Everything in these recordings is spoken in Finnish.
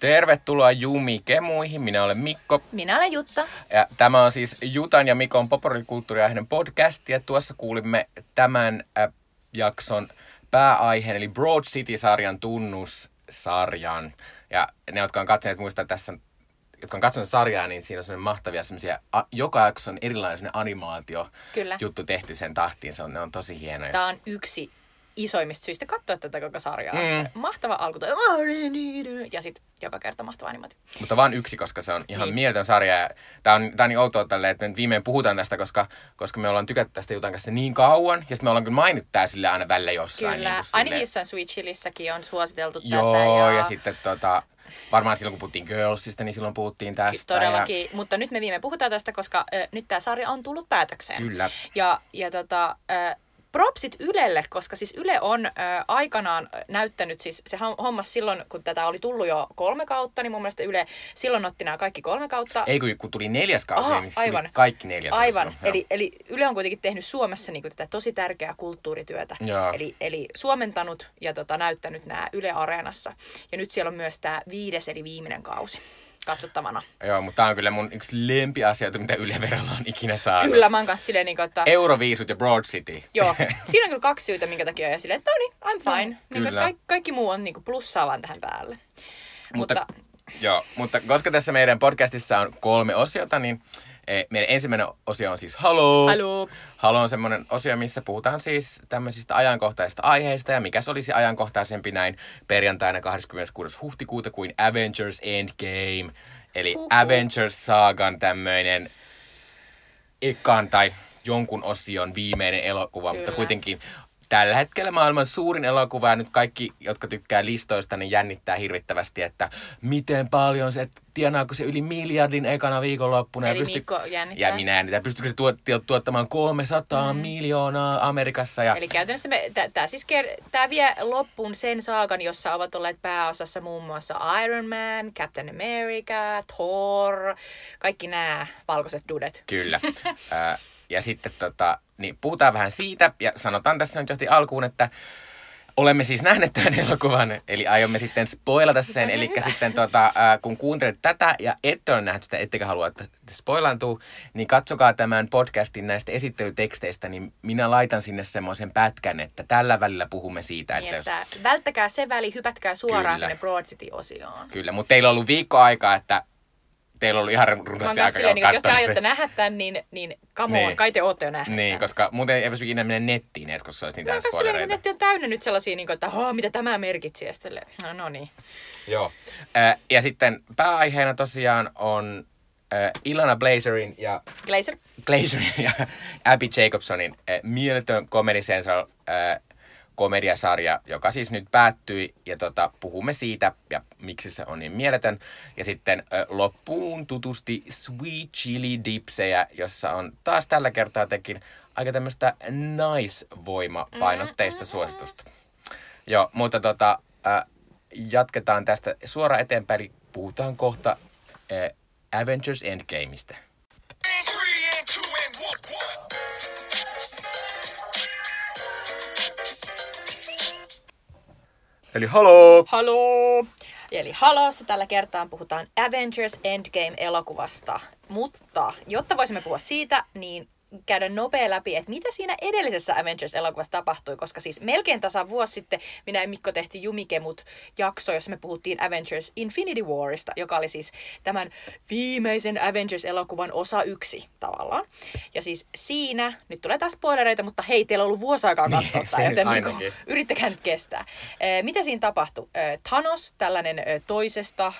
Tervetuloa Jumi Kemuihin. Minä olen Mikko. Minä olen Jutta. Ja tämä on siis Jutan ja Mikon populaarikulttuuriaiheinen podcast. Ja tuossa kuulimme tämän äh, jakson pääaiheen, eli Broad City-sarjan tunnussarjan. Ja ne, jotka on katsoneet, muistaa tässä jotka on katsonut sarjaa, niin siinä on semmoinen mahtavia semmoisia, joka jakso on erilainen animaatio Kyllä. juttu tehty sen tahtiin. Se on, ne on tosi hienoja. Tämä on yksi isoimmista syistä katsoa tätä koko sarjaa. Mm. Mahtava alku. Ja sitten joka kerta mahtava animaatio. Mutta vain yksi, koska se on ihan Niin. mieletön sarja. Tämä on, tää on niin outoa tälleen, että me viimein puhutaan tästä, koska, koska me ollaan tykätty tästä Jutan kanssa niin kauan. Ja sitten me ollaan kyllä mainittu tää sille aina välillä jossain. Kyllä. Niin Ainakin jossain Sweet Chilissäkin on suositeltu Joo, tätä. ja... ja sitten tota, varmaan silloin kun puhuttiin Girlsista, niin silloin puhuttiin tästä. Todellakin, mutta nyt me viime puhutaan tästä, koska ö, nyt tämä sarja on tullut päätökseen. Kyllä. Ja, ja tota, ö, propsit Ylelle, koska siis Yle on ö, aikanaan näyttänyt, siis se hom- hommas silloin, kun tätä oli tullut jo kolme kautta, niin mun mielestä Yle silloin otti nämä kaikki kolme kautta. Ei kun, kun tuli neljäs kausi, Aha, niin tuli aivan. kaikki neljä. tuli Aivan. silloin. Eli, eli Yle on kuitenkin tehnyt Suomessa niin tätä tosi tärkeää kulttuurityötä. Eli, eli suomentanut ja tota, näyttänyt nämä Yle Areenassa. Ja nyt siellä on myös tämä viides eli viimeinen kausi katsottavana. Joo, mutta tämä on kyllä mun yksi lempiasioita, mitä Yle Verolla on ikinä saanut. Kyllä, mä oon kanssa silleen, niin kuin, että... Euroviisut ja Broad City. Joo, siinä on kyllä kaksi syytä, minkä takia ja silleen, että no niin, I'm fine. Niin, kuin, kyllä. kaikki, kaikki muu on niin kuin plussaa vaan tähän päälle. Mutta, Mutta, joo, mutta koska tässä meidän podcastissa on kolme osiota, niin meidän ensimmäinen osio on siis Halo. Halo. Halo on semmoinen osio, missä puhutaan siis tämmöisistä ajankohtaisista aiheista ja mikä se olisi ajankohtaisempi näin perjantaina 26. huhtikuuta kuin Avengers Endgame. Eli Huhhuh. Avengers Saagan tämmöinen ekan tai jonkun osion viimeinen elokuva, mutta Kyllä. kuitenkin tällä hetkellä maailman suurin elokuva ja nyt kaikki, jotka tykkää listoista, niin jännittää hirvittävästi, että miten paljon se, tienaako se yli miljardin ekana viikonloppuna. Eli ja, Mikko jännittää. ja minä jännitän, pystyykö se tuot, tuot- tuottamaan 300 mm. miljoonaa Amerikassa. Ja, Eli käytännössä tämä siis ker- tää vie loppuun sen saakan, jossa ovat olleet pääosassa muun muassa Iron Man, Captain America, Thor, kaikki nämä valkoiset dudet. Kyllä. ja sitten tota, niin puhutaan vähän siitä ja sanotaan tässä nyt johti alkuun, että olemme siis nähneet tämän elokuvan, eli aiomme sitten spoilata sen. Eli sitten tota, kun kuuntelet tätä ja ette ole nähnyt sitä, ettekä halua, että spoilantuu, niin katsokaa tämän podcastin näistä esittelyteksteistä, niin minä laitan sinne semmoisen pätkän, että tällä välillä puhumme siitä, että Niin, jos... että välttäkää se väli, hypätkää suoraan Kyllä. sinne Broad City-osioon. Kyllä, mutta teillä on ollut viikko aikaa, että teillä ollut ihan runsaasti aikaa silleen, niin, jos te aiotte nähdä tämän, niin, niin come on, Niin. kai te ootte jo nähneet Niin, tämän. koska muuten ei pysty ikinä mennä nettiin edes, koska se olisi niitä niin, spoilereita. että netti on täynnä nyt sellaisia, niin kuin, että mitä tämä merkitsi. Ja sitten, no, no niin. Joo. Äh, ja sitten pääaiheena tosiaan on äh, Ilana Blazerin ja Glazer. Glazerin ja Abby Jacobsonin äh, mieletön Comedy Central äh, komediasarja, joka siis nyt päättyi, ja tota, puhumme siitä, ja miksi se on niin mieletön. Ja sitten äh, loppuun tutusti Sweet Chili Dipsejä, jossa on taas tällä kertaa tekin aika tämmöistä naisvoimapainotteista suositusta. Joo, mutta tota, äh, jatketaan tästä suoraan eteenpäin, eli puhutaan kohta äh, Avengers Endgameista. Eli haloo! Halo! Eli Halossa tällä kertaa puhutaan Avengers Endgame-elokuvasta. Mutta jotta voisimme puhua siitä, niin käydä nopea läpi, että mitä siinä edellisessä Avengers-elokuvassa tapahtui, koska siis melkein tasan vuosi sitten minä ja Mikko tehtiin Jumikemut jakso, jossa me puhuttiin Avengers Infinity Warista, joka oli siis tämän viimeisen Avengers-elokuvan osa yksi tavallaan. Ja siis siinä, nyt tulee taas spoilereita, mutta hei, teillä on ollut vuosi aikaa Niin, katsoa nyt joten ainakin. yrittäkää nyt kestää. Mitä siinä tapahtui? Thanos, tällainen toisesta,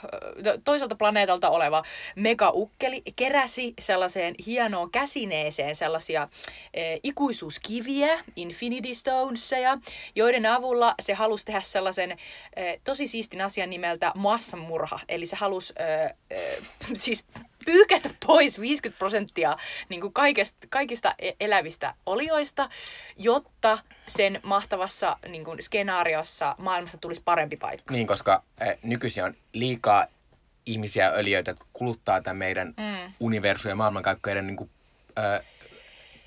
eh, toiselta planeetalta oleva mega-ukkeli, keräsi sellaiseen hienoon käsineeseen sellaisia eh, ikuisuuskiviä, Infinity Stonesia, joiden avulla se halusi tehdä sellaisen eh, tosi siistin asian nimeltä massamurha. Eli se halusi eh, eh, siis pyyhkäistä pois 50 prosenttia niin kuin kaikesta, kaikista e- elävistä olioista, jotta sen mahtavassa niin kuin, skenaariossa maailmasta tulisi parempi paikka. Niin, koska äh, nykyisin on liikaa ihmisiä ja öljyitä, jotka kuluttaa tämän meidän mm. universumin ja maailmankaikkeuden niin kuin ö,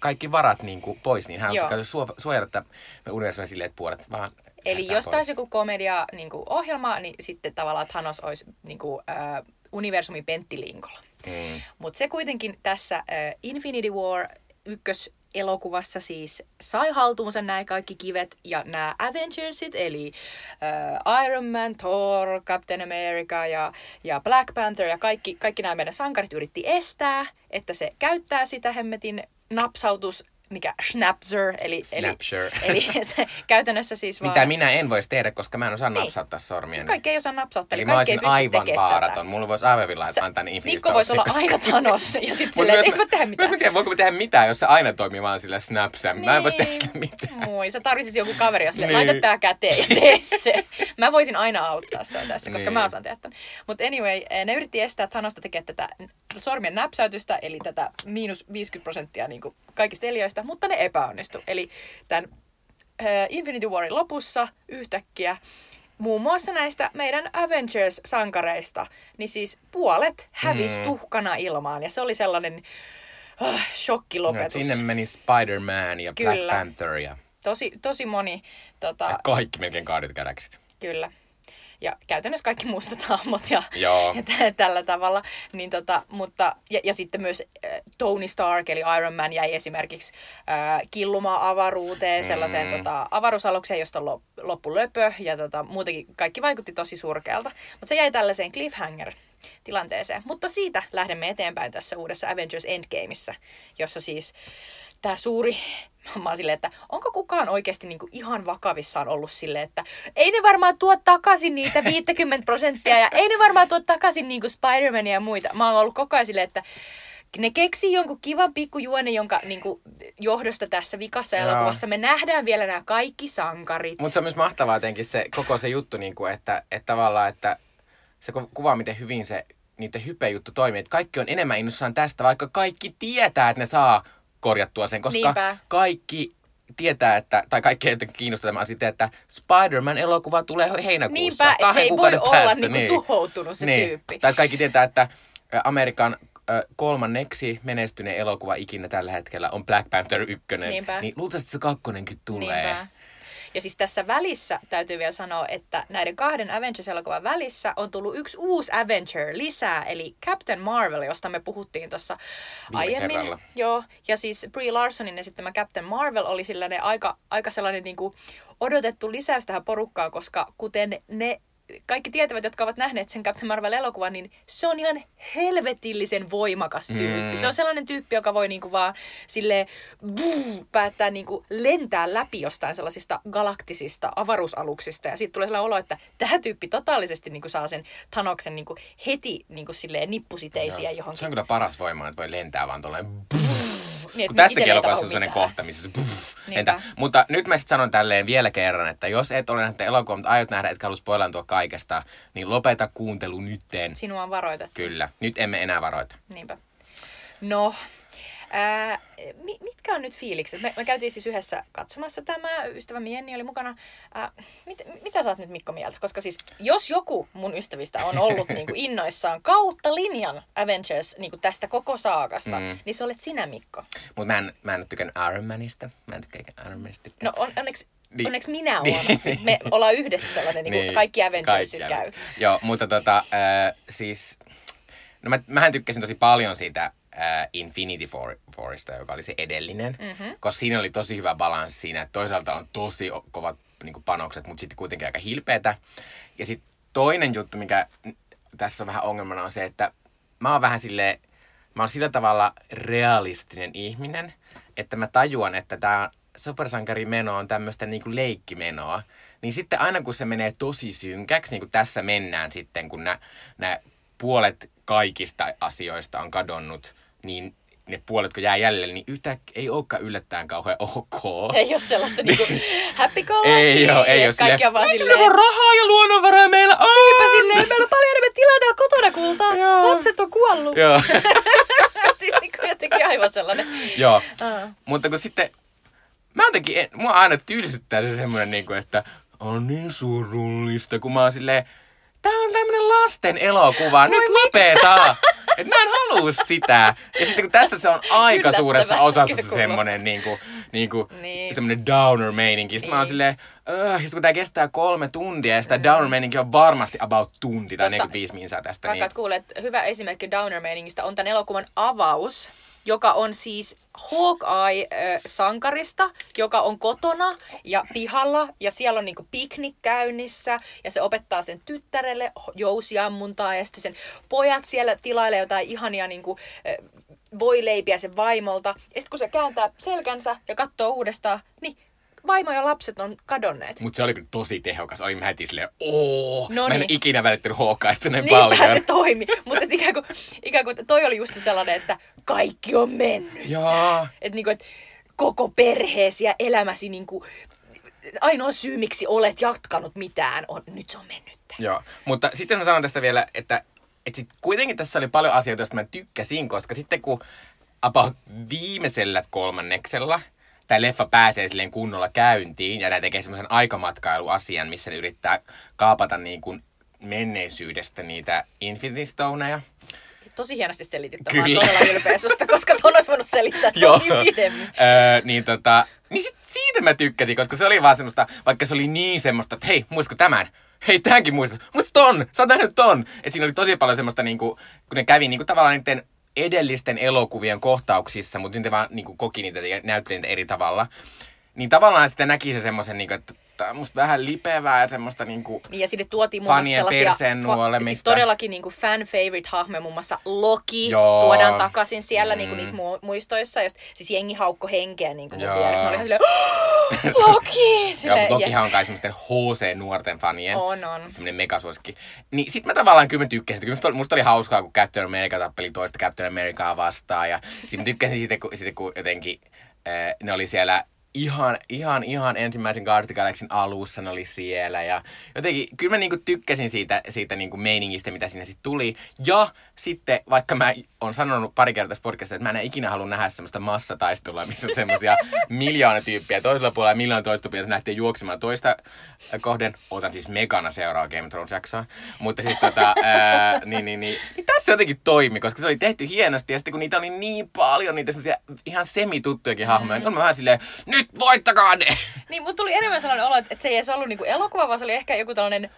kaikki varat niin kuin pois, niin hän suo- suojata tätä universumin silleen, että puolet vaan Eli jos taisi joku komedia niin kuin ohjelma, niin sitten tavallaan Thanos olisi niin kuin, äh, universumin penttilinkolla. Mm. Mutta se kuitenkin tässä äh, Infinity War ykköselokuvassa siis sai haltuunsa nämä kaikki kivet ja nämä Avengersit, eli äh, Iron Man, Thor, Captain America ja, ja Black Panther ja kaikki, kaikki nämä meidän sankarit yritti estää, että se käyttää sitä hemmetin napsautus, mikä Schnapzer, eli, Snapshare. eli, eli se käytännössä siis vaan... Mitä minä en voisi tehdä, koska mä en osaa Niin. napsauttaa sormia. Siis kaikki ei osaa napsauttaa, Eli eli mä olisin aivan vaaraton. tätä. Mulla voisi aivan villa Sä- antaa ne Infinity Mikko voisi olla aina Thanos ja sitten silleen, että ei se voi tehdä mä- mitään. Mä en tiedä, voiko me tehdä mitään, jos se aina toimii vaan sillä snapsää. Mä en voisi tehdä sillä mitään. Moi, sä tarvitsit joku kaveri, jos Niin. niin. laita tää käteen ja tee se. Mä voisin aina auttaa se tässä, koska Niin. mä osaan tehdä tämän. Mutta anyway, eh, ne yritti estää Thanosta tekemään tätä sormien näpsäytystä, eli tätä miinus 50 prosenttia niin kaikista eliöistä, mutta ne epäonnistu. Eli tämän äh, Infinity Warin lopussa yhtäkkiä muun muassa näistä meidän Avengers-sankareista, niin siis puolet hävisi Mm. tuhkana ilmaan. Ja se oli sellainen No, shokkilopetus. sinne meni Spider-Man ja Black Kyllä. Panther ja, Tosi, tosi moni, tota, ja kaikki melkein the Galaxy. kyllä. Ja käytännössä kaikki mustat hahmot ja, Joo. ja tä- tällä tavalla. Niin tota, mutta, ja, ja sitten myös äh, Tony Stark eli Iron Man jäi esimerkiksi äh, killumaan avaruuteen, sellaiseen Mm. tota, avaruusalukseen, josta on lop, loppu löpö. Ja tota, muutenkin kaikki vaikutti tosi surkealta. Mutta se jäi tällaiseen cliffhanger tilanteeseen. Mutta siitä lähdemme eteenpäin tässä uudessa Avengers Endgameissa, jossa siis tämä suuri, mä oon silleen, että onko kukaan oikeasti niinku ihan vakavissaan ollut silleen, että ei ne varmaan tuo takaisin niitä 50 prosenttia ja ei ne varmaan tuo takaisin niinku Spider-Mania ja muita. Mä oon ollut koko ajan silleen, että ne keksii jonkun kivan pikkujuone, jonka niinku, johdosta tässä vikassa Joo. elokuvassa me nähdään vielä nämä kaikki sankarit. Mutta se on myös mahtavaa jotenkin se koko se juttu, niin kuin, että, että tavallaan, että se ku- kuvaa, miten hyvin se niiden hype-juttu toimii. Että kaikki on enemmän innossaan tästä, vaikka kaikki tietää, että ne saa korjattua sen, koska Niinpä. kaikki tietää, että, tai kaikki ei kiinnosta tämä asia, että Spider-Man-elokuva tulee heinäkuussa. Niinpä, että se ei voi kuukauden olla päästä, niinku niin. tuhoutunut se niin. tyyppi. Tai kaikki tietää, että Amerikan kolmanneksi menestyneen elokuva ikinä tällä hetkellä on Black Panther 1. Niinpä. Niin luultavasti se kakkonenkin tulee. Niinpä. Ja siis tässä välissä täytyy vielä sanoa, että näiden kahden Avengers-elokuvan välissä on tullut yksi uusi Avenger lisää, eli Captain Marvel, josta me puhuttiin tuossa aiemmin. kerralla. Joo, ja siis Brie Larsonin esittämä Captain Marvel oli sellainen aika, aika sellainen niin kuin odotettu lisäys tähän porukkaan, koska kuten ne kaikki tietävät, jotka ovat nähneet sen Captain Marvel-elokuvan, niin se on ihan helvetillisen voimakas tyyppi. Mm. Se on sellainen tyyppi, joka voi niinku vaan sille päättää niinku lentää läpi jostain sellaisista galaktisista avaruusaluksista. Ja siitä tulee sellainen olo, että tämä tyyppi totaalisesti niinku saa sen Thanoksen niinku heti niinku silleen nippusiteisiä Joo. johonkin. Se on kyllä paras voima, että voi lentää vaan tuollainen Niin, Kun tässäkin ei elokuvassa on sellainen kohta, missä se puff, lentää. Mutta nyt mä sitten sanon tälleen vielä kerran, että jos et ole nähnyt elokuvaa, mutta aiot nähdä, etkä halua spoilantua kaikesta, niin lopeta kuuntelu nytten. Sinua on varoitettu. Kyllä, nyt emme enää varoita. Niinpä. No, ää, mi- mitkä on nyt fiilikset? Me, me käytiin siis yhdessä katsomassa tämä, ystävämme Jenni oli mukana. Ää, mit, mitä sä oot nyt Mikko mieltä? Koska siis jos joku mun ystävistä on ollut niinku innoissaan kautta linjan Avengers niinku tästä koko saakasta, Mm. niin se olet sinä Mikko. Mutta mä en, mä en tykännyt Iron Manista. Mä en tykkää Iron Manista. No on, onneksi, Niin. niin. onneksi minä olen. Niin. Niin. Me ollaan yhdessä sellainen, niin kuin kaikki Avengersit kaikki käy. Joo, mutta tota, äh, siis... No mä, mähän tykkäsin tosi paljon siitä äh, Infinity For, Forista, joka oli se edellinen. Mhm. Koska siinä oli tosi hyvä balanssi siinä, että toisaalta on tosi kovat niin panokset, mutta sitten kuitenkin aika hilpeätä. Ja sitten toinen juttu, mikä tässä on vähän ongelmana, on se, että mä oon vähän silleen, mä oon sillä tavalla realistinen ihminen, että mä tajuan, että tämä supersankarimeno on tämmöistä niinku leikkimenoa. Niin sitten aina kun se menee tosi synkäksi, niin kuin tässä mennään sitten, kun nämä puolet kaikista asioista on kadonnut, niin ne puolet, kun jää jäljelle, niin yhtäkkiä ei olekaan yllättäen kauhean ok. Ei ole sellaista niinku happy go. Ei oo, ei oo Kaikki on vaan "Miksi silleen, on rahaa ja luonnonvaroja meillä on. Niinpä silleen, meillä on paljon enemmän tilaa täällä kotona kultaa. Joo. Lapset on kuollut. Joo, siis niinku jotenkin aivan sellainen. joo. Mutta kun sitten, mä jotenkin, en- mua aina tylsyttää se semmoinen, niin kuin, että on niin surullista, kun mä oon silleen, tää on tämmönen lasten elokuva, nyt lopeta! Et mä en halua sitä. Ja sitten kun tässä se on aika suuressa osassa se kyllä. semmonen niinku, niinku Niin. semmonen downer meininki. Sitten mä oon Niin. silleen, öh, kun tää kestää kolme tuntia ja sitä downer meininki on varmasti about tunti tai Tosta- 45 minsaa tästä. Niin. Rakkaat kuulijat, hyvä esimerkki Downer-meiningistä on tämän elokuvan avaus, joka on siis Hawkeye-sankarista, joka on kotona ja pihalla ja siellä on niinku piknik käynnissä ja se opettaa sen tyttärelle jousiammuntaa ja sitten sen pojat siellä tilailee jotain ihania niinku, ö, voileipiä sen vaimolta. Ja sitten kun se kääntää selkänsä ja katsoo uudestaan, niin vaimo ja lapset on kadonneet. Mutta se oli kyllä tosi tehokas. Olin heti silleen, ooo, No mä en niin. ikinä välittänyt Hawkeista näin Niinpä paljon. se toimi. Mutta et ikään, kuin, ikään kuin toi oli just se sellainen, että kaikki on mennyt. Joo. Että niinku, et koko perheesi ja elämäsi niinku, ainoa syy, miksi olet jatkanut mitään, on nyt se on mennyt. Joo, mutta sitten mä sanon tästä vielä, että, että sit kuitenkin tässä oli paljon asioita, joista mä tykkäsin, koska sitten kun about viimeisellä kolmanneksella tämä leffa pääsee silleen kunnolla käyntiin ja nämä tekee semmoisen aikamatkailuasian, missä ne yrittää kaapata niin kuin menneisyydestä niitä Infinity Stoneja. Tosi hienosti selitit tämän. Kyllä. Todella ylpeä susta, koska ton olisi voinut selittää Joo. tosi pidemmin. öö, niin tota, niin sit siitä mä tykkäsin, koska se oli vaan semmoista, vaikka se oli niin semmoista, että hei, muistatko tämän? Hei, tämänkin muistat. Muistat ton? Sä oot nähnyt ton? Et siinä oli tosi paljon semmoista, niinku, kun ne kävi niinku, tavallaan niiden edellisten elokuvien kohtauksissa, mutta nyt vaan niinku, koki niitä ja näytteli niitä eri tavalla. Niin tavallaan sitten näki se semmoisen, niinku, että on musta vähän lipevää ja semmoista niinku, Niin ja sinne tuotiin muun muassa sellaisia siis todellakin niin kuin fan favorite hahmoja, muun muassa Loki Joo. tuodaan takaisin siellä Mm. niin kuin niissä mu- muistoissa. Ja sit- siis jengi haukko henkeä niin kuin mun Joo. vieressä. Ne oli ihan silleen, "Oh, Loki! Joo, Silleen, ja- Lokihan on kai semmoisten HC-nuorten fanien. On, on. Semmoinen megasuosikki. Niin sit mä tavallaan kyllä mä tykkäsin. Kyllä musta oli, musta oli hauskaa, kun Captain America tappeli toista Captain Americaa vastaan. Ja sit mä tykkäsin siitä, kun, siitä, kun jotenkin äh, ne oli siellä ihan, ihan, ihan ensimmäisen Galaxyn alussa ne oli siellä. Ja jotenkin, kyllä mä niinku tykkäsin siitä, siitä niinku meiningistä, mitä siinä sitten tuli. Ja sitten, vaikka mä oon sanonut pari kertaa tässä podcastissa, että mä en ikinä halua nähdä semmoista massataistelua, missä on semmoisia miljoona tyyppiä toisella puolella ja miljoona toista tyyppiä, se nähtiin juoksemaan toista kohden. Otan siis megana seuraava Game of Thrones jaksoa. Mutta siis tota, ää, niin, niin, niin, niin, tässä jotenkin toimi, koska se oli tehty hienosti ja sitten kun niitä oli niin paljon, niitä semmoisia ihan semituttujakin hahmoja, niin on mä vähän silleen, nyt voittakaa ne! Niin, mutta tuli enemmän sellainen olo, että se ei edes ollut niinku elokuva, vaan se oli ehkä joku tällainen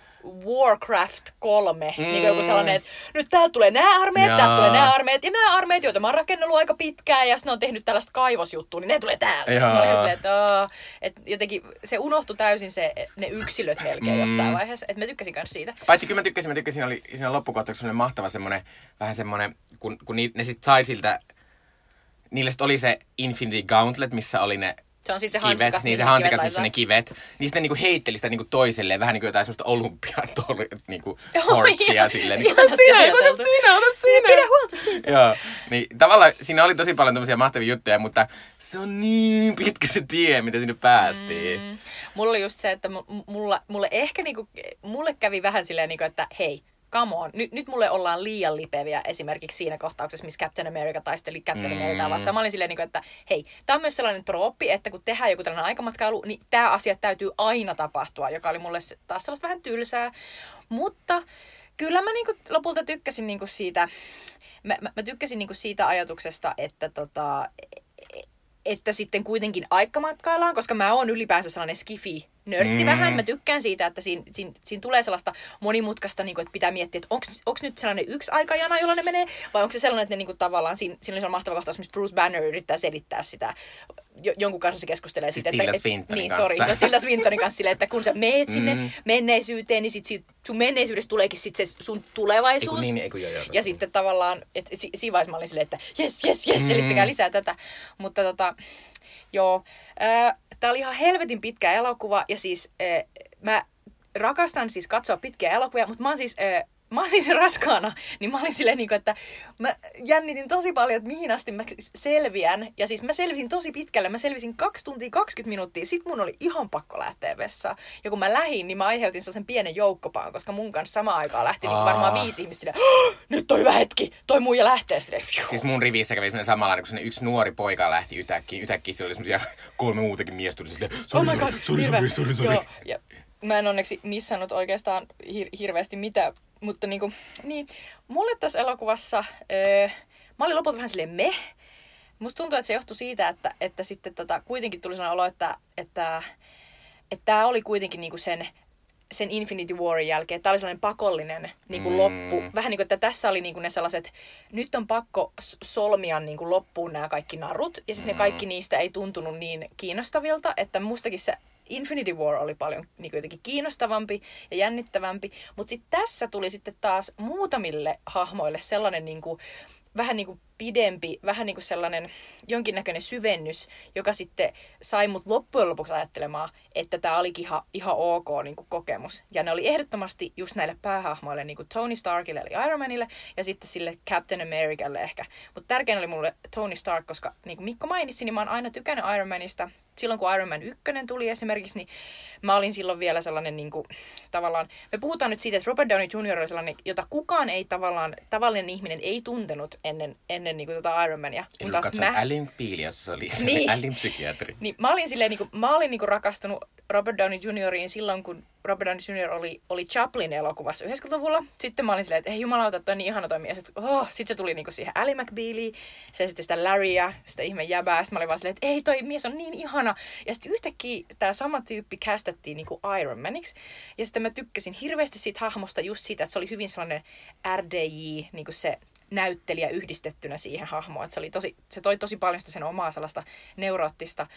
Warcraft 3. Mm. Niin joku sellainen, että nyt täältä tulee nämä armeijat, Jaa. täältä tulee nämä armeijat, ja nämä armeijat, joita mä oon rakennellut aika pitkään, ja sitten ne on tehnyt tällaista kaivosjuttua, niin ne tulee täältä. Ja sitten silleen, että, "Aa", että jotenkin se unohtui täysin se, ne yksilöt melkein Mm. jossain vaiheessa. Että mä tykkäsin myös siitä. Paitsi kyllä mä tykkäsin, mä tykkäsin, oli siinä loppukohtauksessa oli mahtava semmonen, vähän semmonen, kun, kun ni, ne sit sai siltä, niille sit oli se Infinity Gauntlet, missä oli ne Se on siis se kivet, hanskas, niin se mihin hansikas, kivet missä ne kivet. Niin sitten niinku heitteli sitä niinku toiselleen, vähän niinku jotain semmoista olympiatoli, niinku ihan- silleen. Niin, ota sinä, ota sinä, ota sinä. Pidä huolta siitä. Joo, niin tavallaan siinä oli tosi paljon tämmöisiä mahtavia juttuja, mutta se on niin pitkä se tie, mitä sinne päästiin. Mm. Mulla oli just se, että mu- mulla, mulle ehkä niinku, mulle kävi vähän silleen, niinku, että hei, come on, nyt, nyt mulle ollaan liian lipeviä esimerkiksi siinä kohtauksessa, missä Captain America taisteli Captain Mm. Americaa vastaan. Mä olin silleen, niinku, että hei, tää on myös sellainen trooppi, että kun tehdään joku tällainen aikamatkailu, niin tämä asia täytyy aina tapahtua, joka oli mulle taas sellaista vähän tylsää. Mutta kyllä mä niinku lopulta tykkäsin niinku siitä, mä, mä, mä tykkäsin niinku siitä ajatuksesta, että tota, että sitten kuitenkin aikamatkaillaan, koska mä oon ylipäänsä sellainen skifi nörtti Mm. vähän. Mä tykkään siitä, että siinä, siinä, siinä tulee sellaista monimutkaista, niin kuin, että pitää miettiä, että onko nyt sellainen yksi aikajana, jolla ne menee, vai onko se sellainen, että ne niin kuin, tavallaan, siinä, siinä sellainen mahtava kohtaus, missä Bruce Banner yrittää selittää sitä, jo, jonkun kanssa se keskustelee. Siis siitä, että, Swintonin niin, kanssa. Sorry, no, Tilda Swintonin kanssa silleen, että kun sä meet sinne Mm. menneisyyteen, niin sit, sit sun menneisyydestä tuleekin sit se sun tulevaisuus. Eiku niin, eiku joo, joo. Ja sitten tavallaan, että si- siinä vaiheessa mä olin silleen, että jes, jes, jes, Mm. selittäkää lisää tätä. Mutta tota, joo, tää oli ihan helvetin pitkä elokuva ja siis mä rakastan siis katsoa pitkiä elokuvia, mutta mä oon siis... Mä oon siis raskaana, niin mä olin silleen, niin kuin, että mä jännitin tosi paljon, että mihin asti mä selviän. Ja siis mä selvisin tosi pitkälle. Mä selvisin 2 tuntia 20 minuuttia. Sitten mun oli ihan pakko lähteä vessaan. Ja kun mä lähdin, niin mä aiheutin sellaisen pienen joukkopaan, koska mun kanssa samaan aikaan lähti niin Aa. varmaan viisi ihmistä "Oh, nyt on hyvä hetki, toi muija lähtee silleen. Siis mun rivissä kävi semmoinen samanlainen, kun yksi nuori poika lähti yhtäkkiä. Yhtäkkiä siellä oli semmoisia kolme muutakin miestä tuli silleen, Oh sorry, my god, sorry, sorry, sorry, sorry. Ja mä en onneksi missannut oikeastaan hir- hirveästi mitään, mutta niinku, niin, mulle tässä elokuvassa, öö, mä olin lopulta vähän silleen meh. Musta tuntuu, että se johtui siitä, että, että sitten tota, kuitenkin tuli sellainen olo, että, että, että tämä oli kuitenkin niinku sen, sen Infinity Warin jälkeen, tämä oli sellainen pakollinen niinku Mm. loppu. Vähän niin kuin, että tässä oli niinku ne sellaiset, nyt on pakko solmia niinku loppuun nämä kaikki narut, ja sitten Mm. ne kaikki niistä ei tuntunut niin kiinnostavilta, että mustakin se Infinity War oli paljon niin kuin jotenkin kiinnostavampi ja jännittävämpi, mutta sitten tässä tuli sitten taas muutamille hahmoille sellainen niin kuin, vähän niin kuin pidempi, vähän niin kuin sellainen jonkinnäköinen syvennys, joka sitten sai mut loppujen lopuksi ajattelemaan, että tämä olikin ihan, ihan ok niin kuin kokemus. Ja ne oli ehdottomasti just näille päähahmoille, niin kuin Tony Starkille eli Iron Manille, ja sitten sille Captain Americalle ehkä. Mutta tärkein oli mulle Tony Stark, koska niin kuin Mikko mainitsi, niin mä oon aina tykännyt Iron Manista. Silloin kun Iron Man 1 tuli esimerkiksi, niin mä olin silloin vielä sellainen niin kuin, tavallaan, me puhutaan nyt siitä, että Robert Downey Jr. oli sellainen, jota kukaan ei tavallaan, tavallinen ihminen ei tuntenut ennen, ennen niin kuin tota Iron Mania. En Kun taas mä, Alin Piili, jossa se oli se Niin. Alin psykiatri. niin mä olin silleen, niinku, mä olin niinku rakastunut Robert Downey Junioriin silloin, kun Robert Downey Jr. oli, oli Chaplin elokuvassa 90-luvulla. Sitten mä olin silleen, että ei jumalauta, toi on niin ihana toi mies. Että, Oh. Sitten se tuli niinku siihen Ally McBealiin, se sitten sitä Larrya, sitä ihme jäbää. Sitten mä olin vaan silleen, että ei toi mies on niin ihana. Ja sitten yhtäkkiä tämä sama tyyppi kästettiin niinku Iron Maniksi. Ja sitten mä tykkäsin hirveästi siitä hahmosta just siitä, että se oli hyvin sellainen RDJ, niinku se näyttelijä yhdistettynä siihen hahmoon. Et se, oli tosi, se toi tosi paljon sitä sen omaa sellaista neuroottista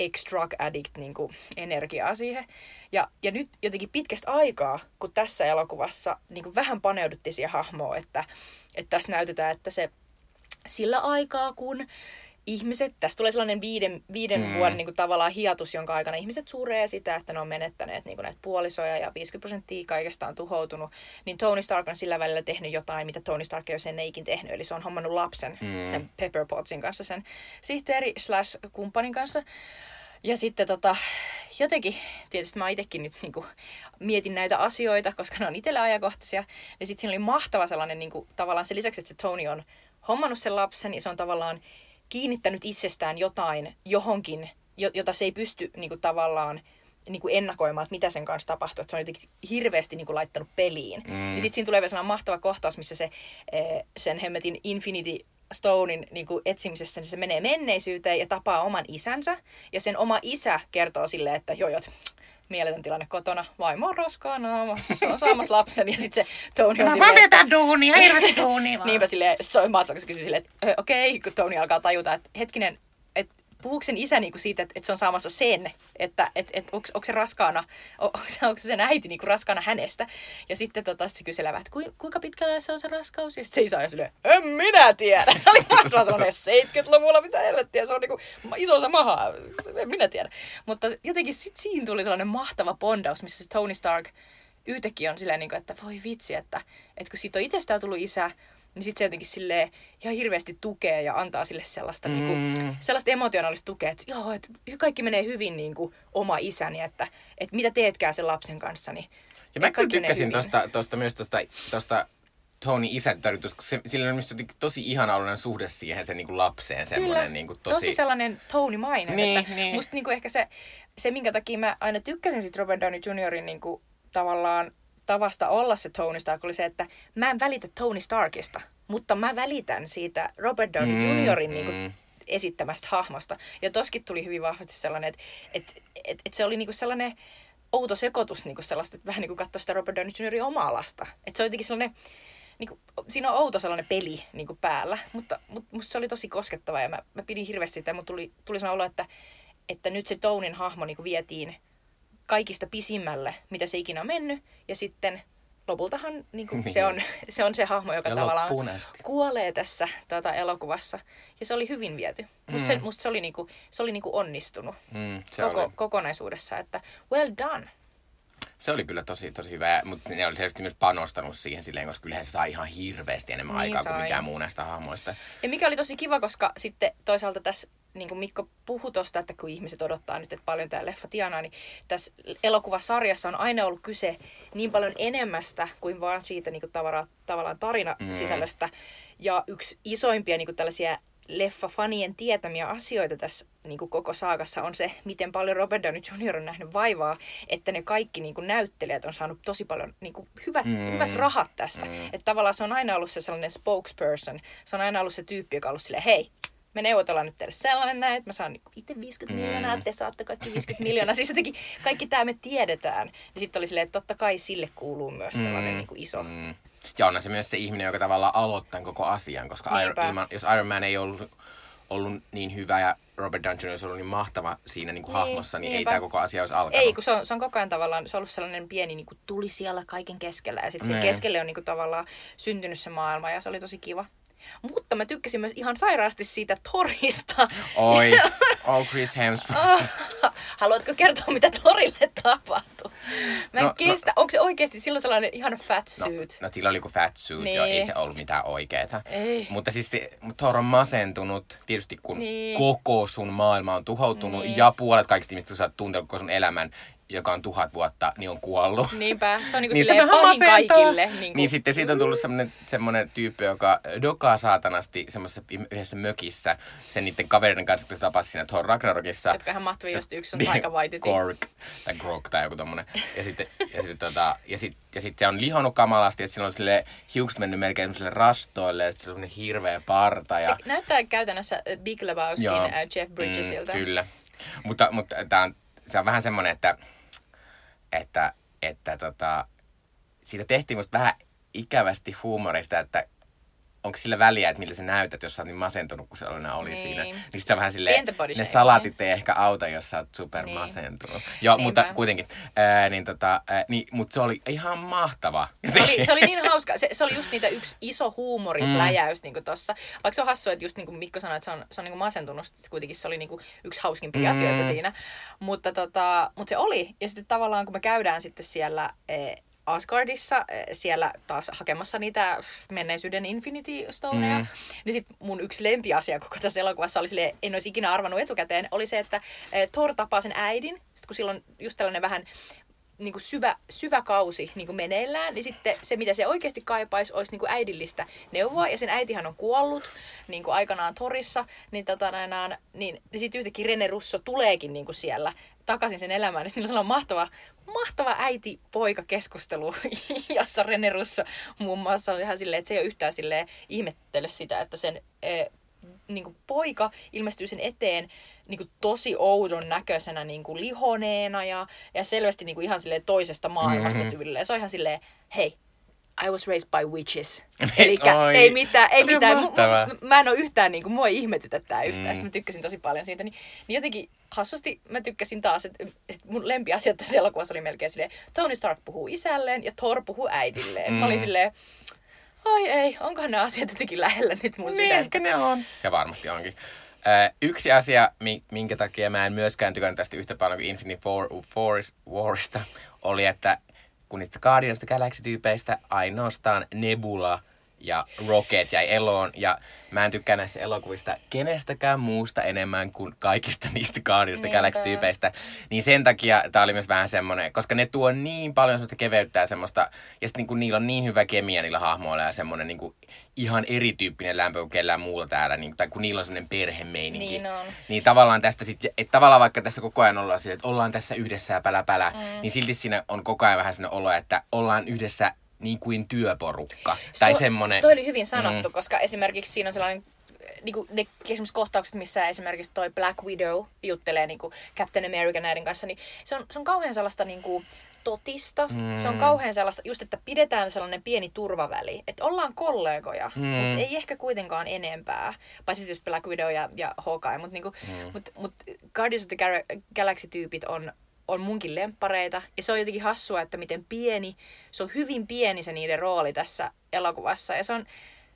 ex-drug addict niin kuin, energiaa siihen. Ja, ja nyt jotenkin pitkästä aikaa, kun tässä elokuvassa niin kuin vähän paneuduttiin siihen hahmoon, että, että tässä näytetään, että se sillä aikaa, kun ihmiset, tässä tulee sellainen viiden, viiden Mm. vuoden niin kuin, tavallaan hiatus, jonka aikana ihmiset suree sitä, että ne on menettäneet niin kuin, näitä puolisoja ja 50 prosenttia kaikesta on tuhoutunut, niin Tony Stark on sillä välillä tehnyt jotain, mitä Tony Stark ei ole sen eikin tehnyt, eli se on hommannut lapsen Mm. sen Pepper Potsin kanssa, sen sihteeri slash kumppanin kanssa. Ja sitten tota, jotenkin, tietysti mä itsekin nyt niinku mietin näitä asioita, koska ne on itselle ajankohtaisia. Ja sitten siinä oli mahtava sellainen, niinku, tavallaan sen lisäksi, että se Tony on hommannut sen lapsen, niin se on tavallaan kiinnittänyt itsestään jotain johonkin, jo- jota se ei pysty niinku, tavallaan niinku ennakoimaan, että mitä sen kanssa tapahtuu. Että se on jotenkin hirveästi niinku, laittanut peliin. Mm. Ja sitten siinä tulee vielä sellainen mahtava kohtaus, missä se eh, sen hemmetin Infinity Stonein niin kuin etsimisessä, niin se menee menneisyyteen ja tapaa oman isänsä. Ja sen oma isä kertoo silleen, että joo, joo, mieletön tilanne kotona, vaimo on raskaana, se on saamassa lapsen. Ja sitten se Tony on Mä silleen, että, duunia, hirveästi duunia vaan. niinpä silleen, se on mahtavaa, kun se kysyy silleen, että "Ö, okei, kun Tony alkaa tajuta, että hetkinen, puhuuko sen isä niinku siitä, että, että se on saamassa sen, että et, et, onko, se raskaana, on- onko se, sen äiti niinku raskaana hänestä. Ja sitten tota, se kyselee, että "Kui- kuinka pitkällä se on se raskaus? Ja sitten se isä on silleen, en minä tiedä. Se oli mahtava sellainen 70-luvulla, mitä helvettiä, se on niinku iso se maha, en minä tiedä. Mutta jotenkin sit siinä tuli sellainen mahtava bondaus, missä se Tony Stark yhtäkkiä on silleen, niin kuin, että voi vitsi, että, että kun siitä on itsestään tullut isä, niin sitten se jotenkin silleen ihan hirveästi tukee ja antaa sille sellaista, mm. niin kuin, Mm. sellaista emotionaalista tukea, että joo, että kaikki menee hyvin niin kuin oma isäni, että, että mitä teetkään sen lapsen kanssa, niin Ja mä kyllä tykkäsin tosta, tosta, myös tosta, tosta Tony isän tarjotus, koska se, sillä on myös tosi ihana suhde siihen sen niin kuin lapseen, semmoinen niin kuin tosi... tosi... sellainen Tony-mainen. Niin, että niin. Musta niinku ehkä se, se, minkä takia mä aina tykkäsin sit Robert Downey Jr.in niinku, tavallaan tavasta olla se Tony Stark, oli se, että mä en välitä Tony Starkista, mutta mä välitän siitä Robert Downey Mm, Jr.in mm. niinku, esittämästä hahmosta. Ja toskin tuli hyvin vahvasti sellainen, että et, et, et se oli niinku sellainen outo sekoitus niinku sellaista, että vähän niin kuin katsoa sitä Robert Downey Jr.in omaa lasta. Että se on jotenkin sellainen, niin kuin, siinä on outo sellainen peli niin kuin päällä, mutta, mutta musta se oli tosi koskettava ja mä, mä pidin hirveästi sitä ja tuli, tuli sellainen olo, että, että nyt se Tonin hahmo niin kuin vietiin kaikista pisimmälle, mitä se ikinä on mennyt ja sitten lopultahan niin kuin, se, on, se on se hahmo, joka Ja tavallaan asti. kuolee tässä tota, elokuvassa ja se oli hyvin viety. Musta, se, Mm. musta se oli, niinku, se oli niinku onnistunut Mm, se, koko, oli, kokonaisuudessa, että well done. se oli kyllä tosi, tosi hyvä, mutta ne oli selvästi myös panostanut siihen silleen, koska kyllähän se sai ihan hirveästi enemmän Niin aikaa kuin sai. mikään muu näistä hahmoista. Ja mikä oli tosi kiva, koska sitten toisaalta tässä, niin kuin Mikko puhui tuosta, että kun ihmiset odottaa nyt, että paljon tämä leffa tienaa, niin tässä elokuvasarjassa on aina ollut kyse niin paljon enemmästä kuin vaan siitä niin kuin tavara, tavallaan tarina Mm. sisällöstä. Ja yksi isoimpia niin kuin tällaisia leffafanien tietämiä asioita tässä niin kuin koko saakassa on se, miten paljon Robert Downey Jr. on nähnyt vaivaa, että ne kaikki niin kuin näyttelijät on saanut tosi paljon niin kuin hyvät, Mm. hyvät rahat tästä. Mm. Että tavallaan se on aina ollut se sellainen spokesperson. Se on aina ollut se tyyppi, joka on ollut silleen, hei, me neuvotellaan nyt teille sellainen näin, että mä saan niinku itse 50 Mm. mm. miljoonaa, te saatte kaikki 50 miljoonaa. Siis jotenkin kaikki tämä me tiedetään. Ja sitten oli silleen, että totta kai sille kuuluu myös sellainen Mm. niin kuin iso. Mm. Ja onhan se myös se ihminen, joka tavallaan aloittaa koko asian, koska Iron, ilman, jos Iron Man ei ollut, ollut niin hyvä ja Robert Downey olisi ollut niin mahtava siinä niin kuin Niin, hahmossa, niin ei niinpä. tämä koko asia olisi alkanut. Ei, kun se on, se on koko ajan tavallaan, se on ollut sellainen pieni niin kuin tuli siellä kaiken keskellä. Ja sitten sen Niin. keskelle on niin kuin tavallaan syntynyt se maailma ja se oli tosi kiva. Mutta mä tykkäsin myös ihan sairaasti siitä Torista. Oi, oh Chris Hemsworth. Haluatko kertoa, mitä Torille tapahtui? Mä en No, no, kestä. Onko se oikeasti silloin sellainen ihan fat No, suit? no sillä oli joku fat suit, niin. jo, ei Niin. se ollut mitään oikeeta. Ei. Mutta siis se, Thor on masentunut, tietysti kun Niin. koko sun maailma on tuhoutunut Niin. ja puolet kaikista ihmistä, kun sä oot tuntenut koko sun elämän, joka on tuhat vuotta, niin on kuollut. Niinpä, se on niinku Niin niin silleen se vähän pahin masentaa. kaikille. Niinku, Niin sitten siitä on tullut semmoinen, semmoinen tyyppi, joka dokaa saatanasti semmoisessa yhdessä mökissä sen niiden kavereiden kanssa, kun se tapasi siinä Thor Ragnarokissa. Jotka ihan mahtui just yksi on Niin, aika vaititi. Kork tai Grok tai joku tommonen. Ja sitten, ja sitten, tota, ja sit, ja sit se on lihonnut kamalasti ja sillä on sille hiukset mennyt melkein semmoiselle rastoille ja sitten se on semmoinen hirveä parta. Ja, Se näyttää käytännössä Big Lebowskin Joo. äh, Jeff Bridgesilta. Mm, kyllä. Mutta, mutta tää on, se on vähän semmoinen, että, että, että tota, siitä tehtiin musta vähän ikävästi huumorista, että onko sillä väliä, että miltä sä näytät, jos sä oot niin masentunut kuin sellainen oli Niin. siinä. Niin sit se on vähän silleen, ne salatit ei ehkä auta, jos sä oot super Niin. masentunut. Joo, mutta Niinpä. kuitenkin. Ää, niin tota, ää, niin, mutta se oli ihan mahtava. Se oli, se oli niin hauska. Se, se oli just niitä yksi iso huumoripläjäys mm. niin tossa. Vaikka se on hassua, että just niin kuin Mikko sanoi, että se on, se on niin masentunut, sit kuitenkin se oli niin kuin yksi hauskimpia Mm. mm. asioita siinä. Mutta, tota, mutta se oli. Ja sitten tavallaan kun me käydään sitten siellä eh, Asgardissa eh, siellä taas hakemassa niitä menneisyyden Infinity Stoneja, Mm. niin sit mun yksi lempiasia koko tässä elokuvassa oli silleen, en olisi ikinä arvannut etukäteen, oli se, että eh, Thor tapaa sen äidin, sit kun silloin just tällainen vähän niin kuin syvä, syvä kausi niin kuin meneillään, niin sitten se, mitä se oikeasti kaipaisi, olisi niin kuin äidillistä neuvoa. Ja sen äitihän on kuollut niin kuin aikanaan Torissa, niin, tota, näinään, niin, niin sitten yhtäkkiä Rene Russo tuleekin niin kuin siellä takaisin sen elämään. Sitten niillä on mahtava, mahtava äiti-poika-keskustelu, jossa Rene Russo muun muassa on ihan silleen, että se ei ole yhtään silleen ihmettele sitä, että sen eh, niin kuin poika ilmestyy sen eteen niin kuin tosi oudon näköisenä niin kuin lihoneena ja, ja selvästi niin kuin ihan silleen toisesta maailmasta Mhm. mm-hmm. tyylillä. Se on ihan silleen, hei, I was raised by witches. Eli ei mitään, ei mitään. Mahtavaa. mu- mä en ole yhtään, niin kuin, mua ei ihmetytä tää yhtään. Mm. Mm. Mä tykkäsin tosi paljon siitä. Niin, niin jotenkin hassusti mä tykkäsin taas, että, että mun lempiasia tässä elokuvassa oli melkein silleen, Tony Stark puhuu isälleen ja Thor puhuu äidilleen. Mm. Mä olin Mm. silleen, ai ei, onkohan nämä asiat jotenkin lähellä nyt mun Niin, sydäntä. ehkä ne on. Ja varmasti onkin. Ö, yksi asia, mi- minkä takia mä en myöskään tykännyt tästä yhtä paljon kuin Infinity War, War, Warista, oli, että kun niistä Guardians of Galaxy-tyypeistä ainoastaan Nebula ja Rocket jäi eloon. Ja mä en tykkää näissä elokuvista kenestäkään muusta enemmän kuin kaikista niistä Guardians of. Galaxy-tyypeistä. Niin sen takia tää oli myös vähän semmonen, koska ne tuo niin paljon semmoista keveyttä ja semmoista, ja sitten niinku niillä on niin hyvä kemia niillä hahmoilla ja semmonen niinku ihan erityyppinen lämpö kuin kellään muulla täällä, niin, tai kun niillä on semmoinen perhemeininki. Niin on. Niin tavallaan tästä sitten, että tavallaan vaikka tässä koko ajan ollaan sille, että ollaan tässä yhdessä ja pälä pälä, mm. niin silti siinä on koko ajan vähän semmoinen olo, että ollaan yhdessä niin kuin työporukka. tai Se- semmoinen... Toi oli hyvin sanottu, Mm. koska esimerkiksi siinä on sellainen niinku, ne esimerkiksi kohtaukset, missä esimerkiksi toi Black Widow juttelee niinku Captain America näiden kanssa, niin se on, se on kauhean sellaista niinku, totista. Mm. Se on Mm. kauhean sellaista, just että pidetään sellainen pieni turvaväli. Että ollaan kollegoja, Mm. mutta ei ehkä kuitenkaan enempää. Paitsi sitten just Black Widow ja, ja Hawkeye. Mutta niinku, Mm. mut, mut Guardians of the Galaxy-tyypit on, on munkin lemppareita. Ja se on jotenkin hassua, että miten pieni, se on hyvin pieni se niiden rooli tässä elokuvassa. Ja se on,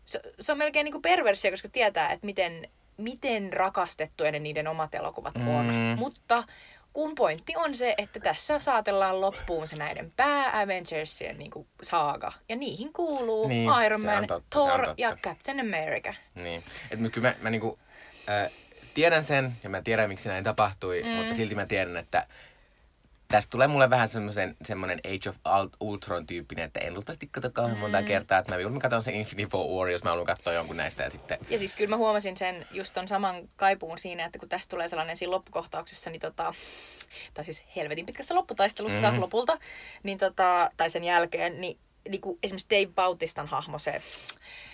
se, se on melkein niin kuin perversia, koska tietää, että miten, miten rakastettuja ne niiden omat elokuvat on. Mm. Mutta kun pointti on se, että tässä saatellaan loppuun se näiden pää-Avengersien niin kuin saaga. Ja niihin kuuluu Niin, Iron Man, totta, Thor ja Captain America. Niin. Et kyllä mä, mä niinku, äh, tiedän sen ja mä tiedän miksi näin tapahtui, mm. mutta silti mä tiedän, että tästä tulee mulle vähän semmoisen, semmoinen Age of Ult- Ultron tyyppinen, että en luultavasti katso kauhean monta kertaa, että mä mieluummin katson sen Infinity War, jos mä haluan katsoa jonkun näistä ja sitten... Ja siis kyllä mä huomasin sen just ton saman kaipuun siinä, että kun tästä tulee sellainen siinä loppukohtauksessa, niin tota, tai siis helvetin pitkässä lopputaistelussa mm-hmm. lopulta, niin tota, tai sen jälkeen, niin, niin kuin esimerkiksi Dave Bautistan hahmo, se,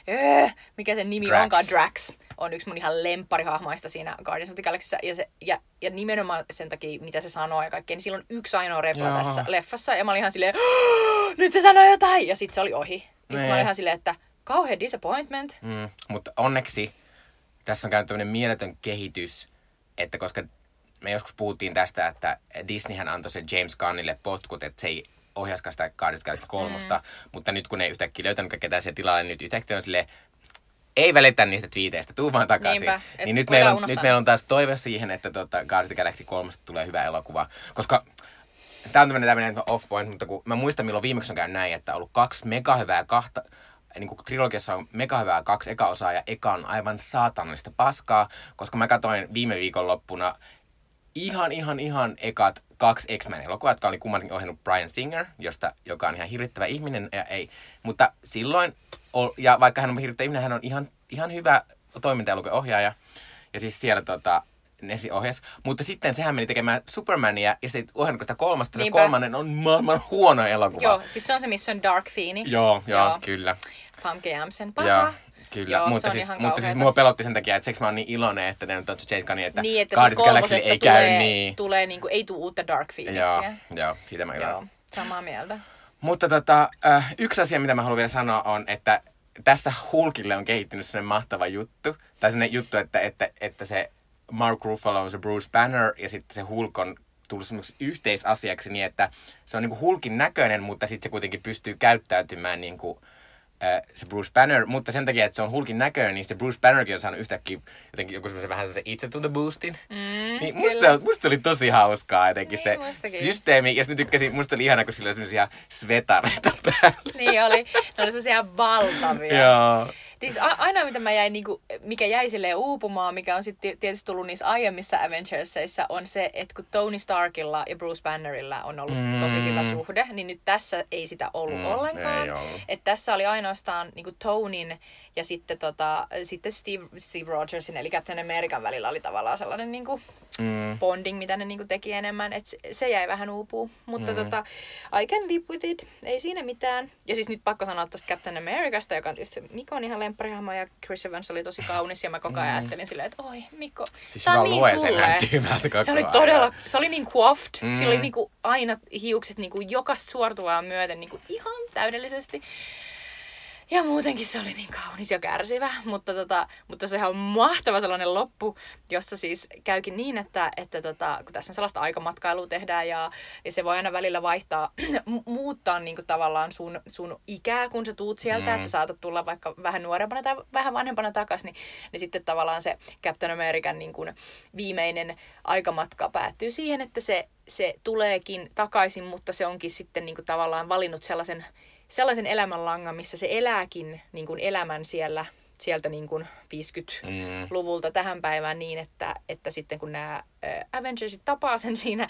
öö, mikä sen nimi Drax. onkaan, Drax, on yksi mun ihan lempparihahmoista siinä Guardians of the Galaxyssä, ja, se, ja, ja nimenomaan sen takia, mitä se sanoo ja kaikkea, niin sillä on yksi ainoa Joo. tässä leffassa, ja mä olin ihan silleen, "Oh, nyt se sanoi jotain, ja sitten se oli ohi. Ja sit mä olin ihan silleen, että kauhean disappointment. Mm, mutta onneksi tässä on käynyt tämmöinen mieletön kehitys, että koska me joskus puhuttiin tästä, että Disneyhän antoi sen James Gunnille potkut, että se ei ohjaskaan sitä Galaxy kolmosta, mm. mutta nyt kun ne ei yhtäkkiä löytänyt ketään siihen tilalle, niin nyt yhtäkkiä on silleen, ei välitä niistä twiiteistä, tuu vaan takaisin. Niinpä, niin nyt meillä, on, unohtaa nyt meillä on taas toive siihen, että tota Guardians of the Galaxy 3 tulee hyvä elokuva. Koska tämä on tämmöinen, tämmöinen off point, mutta kun mä muistan milloin viimeksi on käynyt näin, että on ollut kaksi mega hyvää kahta, niin kuin trilogiassa on mega hyvää kaksi eka osaa ja eka on aivan saatanallista paskaa, koska mä katsoin viime viikon loppuna ihan, ihan, ihan ekat kaksi X-Men elokuvaa, jotka oli kummankin ohjannut Brian Singer, josta, joka on ihan hirvittävä ihminen, ja ei. Mutta silloin, ja vaikka hän on hirvittävä ihminen, hän on ihan, ihan hyvä toiminta ohjaaja. Ja siis siellä tota, Nesi ohjas. Mutta sitten sehän meni tekemään Supermania, ja sitten ohjannut sitä kolmasta, se Niinpä. kolmannen on maailman huono elokuva. Joo, siis se on se, missä on Dark Phoenix. joo, joo, kyllä. Famke Jamsen, paha. Joo, kyllä. Joo, mutta siis, mutta siis mua pelotti sen takia, että siksi mä oon niin iloinen, että ne on tuossa James Gunnin, että, Niin, että Guardians Galaxy ei tulee, käy niin. tulee niinku, ei tule uutta Dark Joo, Phoenixia. joo, siitä mä iloinen. Joo, samaa mieltä. Mutta tota, äh, yksi asia, mitä mä haluan vielä sanoa on, että tässä Hulkille on kehittynyt sellainen mahtava juttu. Tai sellainen juttu, että, että, että se Mark Ruffalo on se Bruce Banner ja sitten se Hulk on tullut semmoiseksi yhteisasiaksi niin, että se on niinku Hulkin näköinen, mutta sitten se kuitenkin pystyy käyttäytymään niinku äh, se Bruce Banner, mutta sen takia, että se on Hulkin näköinen, niin se Bruce Bannerkin on saanut yhtäkkiä jotenkin joku semmoisen vähän semmoisen itsetunto boostin. Mm, Niin musta, kyllä. se, musta oli tosi hauskaa jotenkin Niin, se mustakin. systeemi. Ja sitten mä tykkäsin, musta oli ihana, kun sillä oli sellaisia svetareita päällä. Niin oli. Ne oli sellaisia valtavia. Joo. Siis a- aina mitä mä jäin, niinku, mikä jäi silleen uupumaan, mikä on sitten tietysti tullut niissä aiemmissa Avengersseissa, on se, että kun Tony Starkilla ja Bruce Bannerilla on ollut Mm. tosi hyvä suhde, niin nyt tässä ei sitä ollut Mm, ollenkaan. ollut. Et tässä oli ainoastaan niinku Tonin ja sitten, tota, sitten Steve, Steve Rogersin, eli Captain American välillä oli tavallaan sellainen niinku, Mm. bonding, mitä ne niinku teki enemmän. Et se, se jäi vähän uupuu. Mutta Mm. tota, I can live with it. Ei siinä mitään. Ja siis nyt pakko sanoa tuosta Captain Americasta, joka on tietysti Mikko on ihan lempparihahmo ja Chris Evans oli tosi kaunis. Ja mä koko ajan ajattelin silleen, että oi Mikko, Mm. Siis tää on niin sulle. koko Se oli ajan. todella, se oli niin coiffed. Mm. Mm. Sillä oli niinku aina hiukset niinku joka suortuvaa myöten niinku ihan täydellisesti. Ja muutenkin se oli niin kaunis ja kärsivä, mutta, tota, mutta sehän on mahtava sellainen loppu, jossa siis käykin niin, että, että tota, kun tässä on sellaista aikamatkailua tehdään ja, ja se voi aina välillä vaihtaa, mu- muuttaa niin kuin tavallaan sun, sun ikää, kun sä tuut sieltä, Mm. mm. että sä saatat tulla vaikka vähän nuorempana tai vähän vanhempana takaisin, niin, niin sitten tavallaan se Captain American niin kuin viimeinen aikamatka päättyy siihen, että se, se tuleekin takaisin, mutta se onkin sitten niin kuin tavallaan valinnut sellaisen sellaisen elämänlangan, missä se elääkin niin kuin elämän siellä, sieltä niin kuin 50-luvulta Mm. tähän päivään niin, että, että sitten kun nämä Avengersit tapaa sen siinä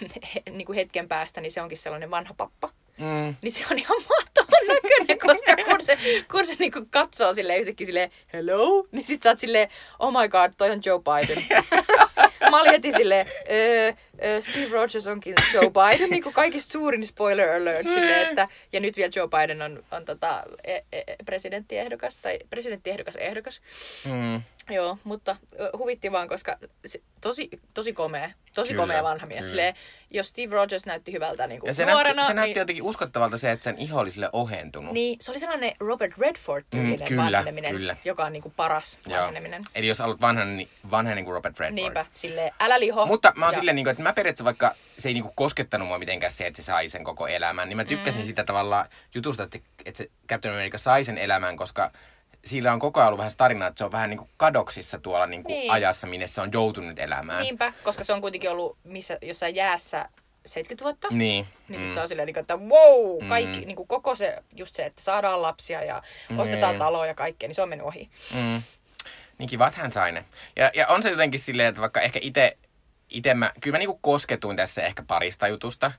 niin kuin hetken päästä, niin se onkin sellainen vanha pappa. Mm. Niin se on ihan mahtavan näköinen, koska kun se, kun se niinku katsoo sille yhtäkkiä silleen, hello, niin sit sä oot silleen, oh my god, toi on Joe Biden. Mä olin heti silleen, öö, Steve Rogers onkin Joe Biden, niin kuin kaikista suurin spoiler alert, silleen, että, ja nyt vielä Joe Biden on, on tota, e, e, presidenttiehdokas, tai presidenttiehdokas ehdokas. Mm. Joo, mutta huvitti vaan, koska se, tosi, tosi komea, tosi Kyllä, komea vanha mies. Silleen, jos Steve Rogers näytti hyvältä niin kuin Ja se nuorena, näytti, se näytti niin, jotenkin uskottavalta se, että sen iho oli sille ohentunut. niin, se oli sellainen Robert Redford-tyylinen Mm, kyllä, vanheneminen, kyllä. joka on niin kuin paras Joo. vanheneminen. Eli jos haluat vanhan, niin vanhan niin kuin Robert Redford. Niinpä, silleen, älä liho. Mutta mä oon ja- silleen, niin kuin, että mä periaatteessa vaikka se ei niin kuin koskettanut mua mitenkään se, että se sai sen koko elämän, niin mä tykkäsin mm. sitä tavallaan jutusta, että se, että se Captain America sai sen elämän, koska sillä on koko ajan ollut vähän tarina, että se on vähän niin kuin kadoksissa tuolla niin kuin Niin. ajassa, minne se on joutunut elämään. Niinpä, koska se on kuitenkin ollut missä, jossain jäässä 70 vuotta. Niin. Niin sit se on silleen, niin kuin, että wow, kaikki, Mm. niin kuin koko se, just se, että saadaan lapsia ja ostetaan Niin. taloa ja kaikkea, niin se on mennyt ohi. Mm. Niin kiva, että hän sai ne. Ja, ja on se jotenkin silleen, että vaikka ehkä itse ite mä, kyllä mä niinku kosketuin tässä ehkä parista jutusta.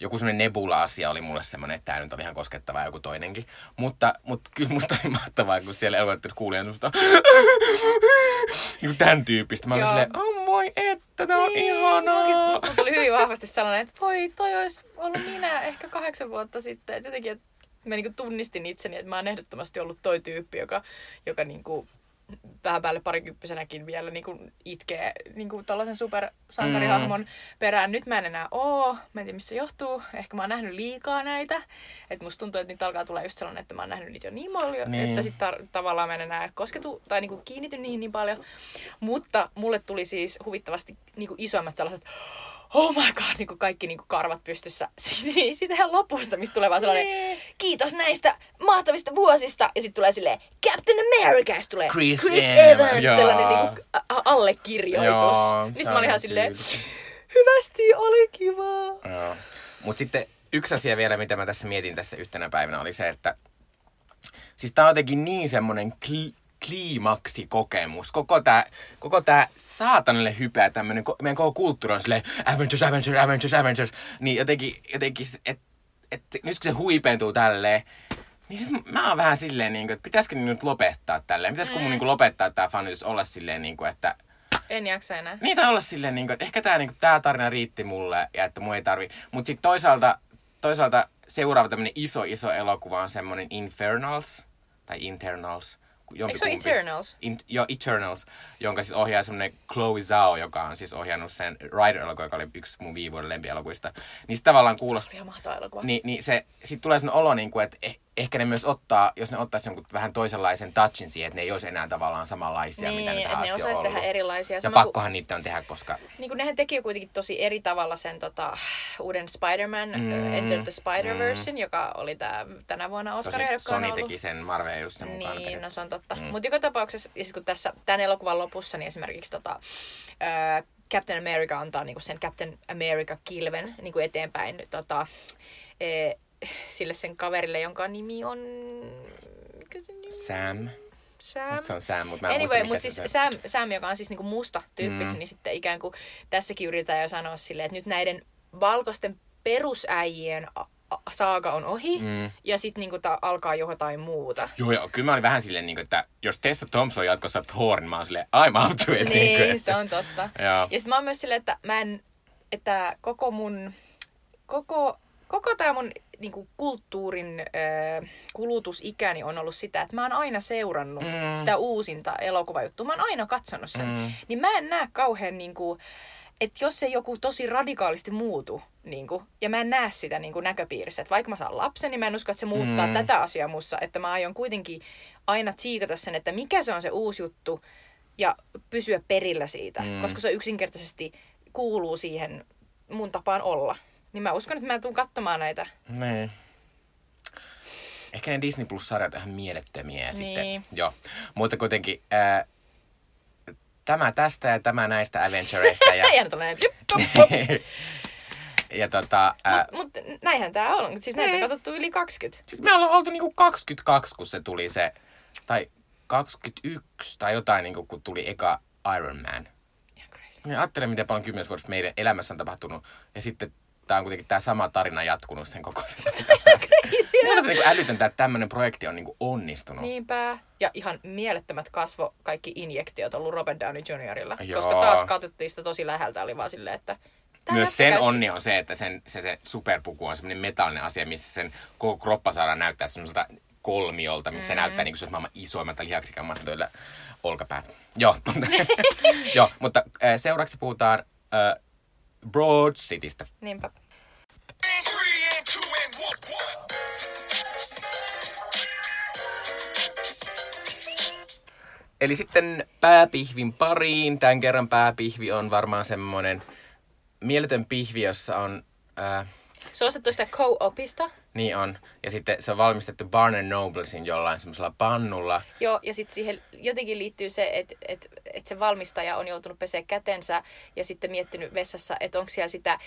Joku semmoinen nebula-asia oli mulle semmoinen, että tämä nyt oli ihan koskettava joku toinenkin. Mutta, mutta kyllä musta oli mahtavaa, kun siellä elokuvatteessa kuulin semmoista niin tämän tyyppistä. Mä olin silleen, oh voi että, tää on Niin, ihanaa. Mulla tuli hyvin vahvasti sellainen, että voi, toi olisi ollut minä ehkä kahdeksan vuotta sitten. Et jotenkin, että mä niinku tunnistin itseni, että mä oon ehdottomasti ollut toi tyyppi, joka, joka niinku vähän päälle parikymppisenäkin vielä niinku itkee niinku tällaisen supersankarihahmon mm. perään. Nyt mä en enää oo. Mä en tiedä, missä johtuu. Ehkä mä oon nähnyt liikaa näitä. Et musta tuntuu, että niitä alkaa tulla just sellainen, että mä oon nähnyt niitä jo niin paljon, Niin. niin. että sit tar- tavallaan mä en enää kosketu tai niinku kiinnity niihin niin paljon. Mutta mulle tuli siis huvittavasti niinku isommat sellaiset oh my god, niin kuin kaikki niin kuin karvat pystyssä. Siitä ihan lopusta, mistä tulee vaan sellainen, Niin. kiitos näistä mahtavista vuosista. Ja sitten tulee silleen, Captain America, tulee Chris Chris Evans. Evans, sellainen niin kuin allekirjoitus. Mistä mä olin ihan silleen, hyvästi, oli kivaa. Joo. Mut sitten yksi asia vielä, mitä mä tässä mietin tässä yhtenä päivänä, oli se, että siis tää on jotenkin niin semmonen kli- kliimaksikokemus. Koko tää, koko tää saatanalle hypeä tämmönen, meidän koko kulttuuri on silleen Avengers, Avengers, Avengers, Avengers. Niin jotenkin, jotenkin että et, nyt kun se huipentuu tälleen, niin siis mä oon vähän silleen, niin kuin, että pitäisikö nyt lopettaa tälleen? Pitäisikö mun niin kuin, lopettaa tää fanitus olla silleen, niin kuin, että En jaksa enää. niitä olla silleen, niin kuin, että ehkä tämä niinku, tää tarina riitti mulle ja että mun ei tarvi. Mutta sitten toisaalta, toisaalta seuraava tämmönen iso, iso elokuva on semmonen Infernals tai Internals. Eikö se Eternals? In, joo, Eternals, jonka siis ohjaa semmonen Chloe Zhao, joka on siis ohjannut sen Rider-elokuva, joka oli yksi mun viime vuoden lempielokuvista. Niin se tavallaan Se kuulostaa, oli ihan mahtava elokuva. niin, niin se, sit tulee sellainen olo, niin kuin, että eh, ehkä ne myös ottaa, jos ne ottaisi jonkun vähän toisenlaisen touchin siihen, että ne ei olisi enää tavallaan samanlaisia, mitä niin, ne että tähän ne osaisi tehdä ollut. erilaisia. Ja Sama pakkohan niitä on tehdä, koska niin kuin nehän teki jo kuitenkin tosi eri tavalla sen tota, uuden Spider-Man Mm, mm, Enter the Spider-Versein, mm. joka oli tää, tänä vuonna oscar Tosin Sony teki sen Marvel just sen mukaan. Niin, no se on totta. Mm. Mutta joka tapauksessa, ja kun tässä tämän elokuvan lopussa, niin esimerkiksi tota, ää, Captain America antaa niinku sen Captain America-kilven niinku eteenpäin tota, e, sille sen kaverille, jonka nimi on... Sam. Sam. Musta se on Sam, mutta mä en Anyway, muista, mutta siis. Sam, Sam, joka on siis niinku musta tyyppi, Mm. niin sitten ikään kuin tässäkin yritetään jo sanoa silleen, että nyt näiden valkoisten perusäijien saaga on ohi, Mm. ja sitten niinku ta- alkaa jo jotain muuta. Joo, joo, kyllä mä olin vähän silleen, niin kuin, että jos Tessa Thompson jatkossa Thor, niin mä oon silleen, I'm up to it. Niin, kuin, että- se on totta. Joo. Ja sitten mä oon myös silleen, että mä en, että koko mun, koko, koko tää mun niinku, kulttuurin ö, kulutusikäni on ollut sitä, että mä oon aina seurannut Mm. sitä uusinta elokuvajuttua. Mä oon aina katsonut sen. Mm. Niin mä en näe kauhean niinku, että jos se joku tosi radikaalisti muutu, niin kuin, ja mä en näe sitä niin kuin näköpiirissä, että vaikka mä saan lapsen, niin mä en usko, että se muuttaa Mm. tätä asiaa mussa, että mä aion kuitenkin aina tsiikata sen, että mikä se on se uusi juttu, ja pysyä perillä siitä, mm. koska se yksinkertaisesti kuuluu siihen mun tapaan olla. Niin mä uskon, että mä tuun katsomaan näitä. Niin. Ehkä ne Disney Plus-sarjat ihan mielettömiä. Ja Niin. sitten, joo. Mutta kuitenkin ää, tämä tästä ja tämä näistä Avengereista. Ja, Ja tällainen, ja tota, ää, Mut, mut näinhän tää on. Siis näitä on Niin. katsottu yli 20. siis me ollaan oltu niinku 22, kun se tuli se, tai 21 tai jotain, niinku, kun tuli eka Iron Man. Ihan crazy. Ja ajattelen, miten paljon kymmenessä vuodessa meidän elämässä on tapahtunut. Ja sitten tämä on kuitenkin tämä sama tarina jatkunut sen koko sen. Minusta se niinku älytöntä, että tämmöinen projekti on niinku onnistunut. Niinpä. Ja ihan mielettömät kasvo kaikki injektiot ollut Robert Downey Jr.lla. Joo. Koska taas katsottiin sitä tosi läheltä, oli vaan silleen, että... tää Myös sen käytti- onni on se, että sen, se, se superpuku on semmoinen metallinen asia, missä sen koko kroppa saadaan näyttää semmoiselta kolmiolta, missä se näyttää niin kuin se olisi maailman isoimmat lihaksikammat olkapäät. Joo, joo, mutta äh, seuraavaksi puhutaan äh, Broad Citystä. Niinpä. Eli sitten pääpihvin pariin. Tämän kerran pääpihvi on varmaan semmoinen mieletön pihvi, jossa on... Äh, Se on ostettu sitä co-opista. Niin on. Ja sitten se on valmistettu Barnes Noblesin jollain semmoisella pannulla. Joo, ja sitten siihen jotenkin liittyy se, että et, et se valmistaja on joutunut pesee kätensä ja sitten miettinyt vessassa, että onko siellä sitä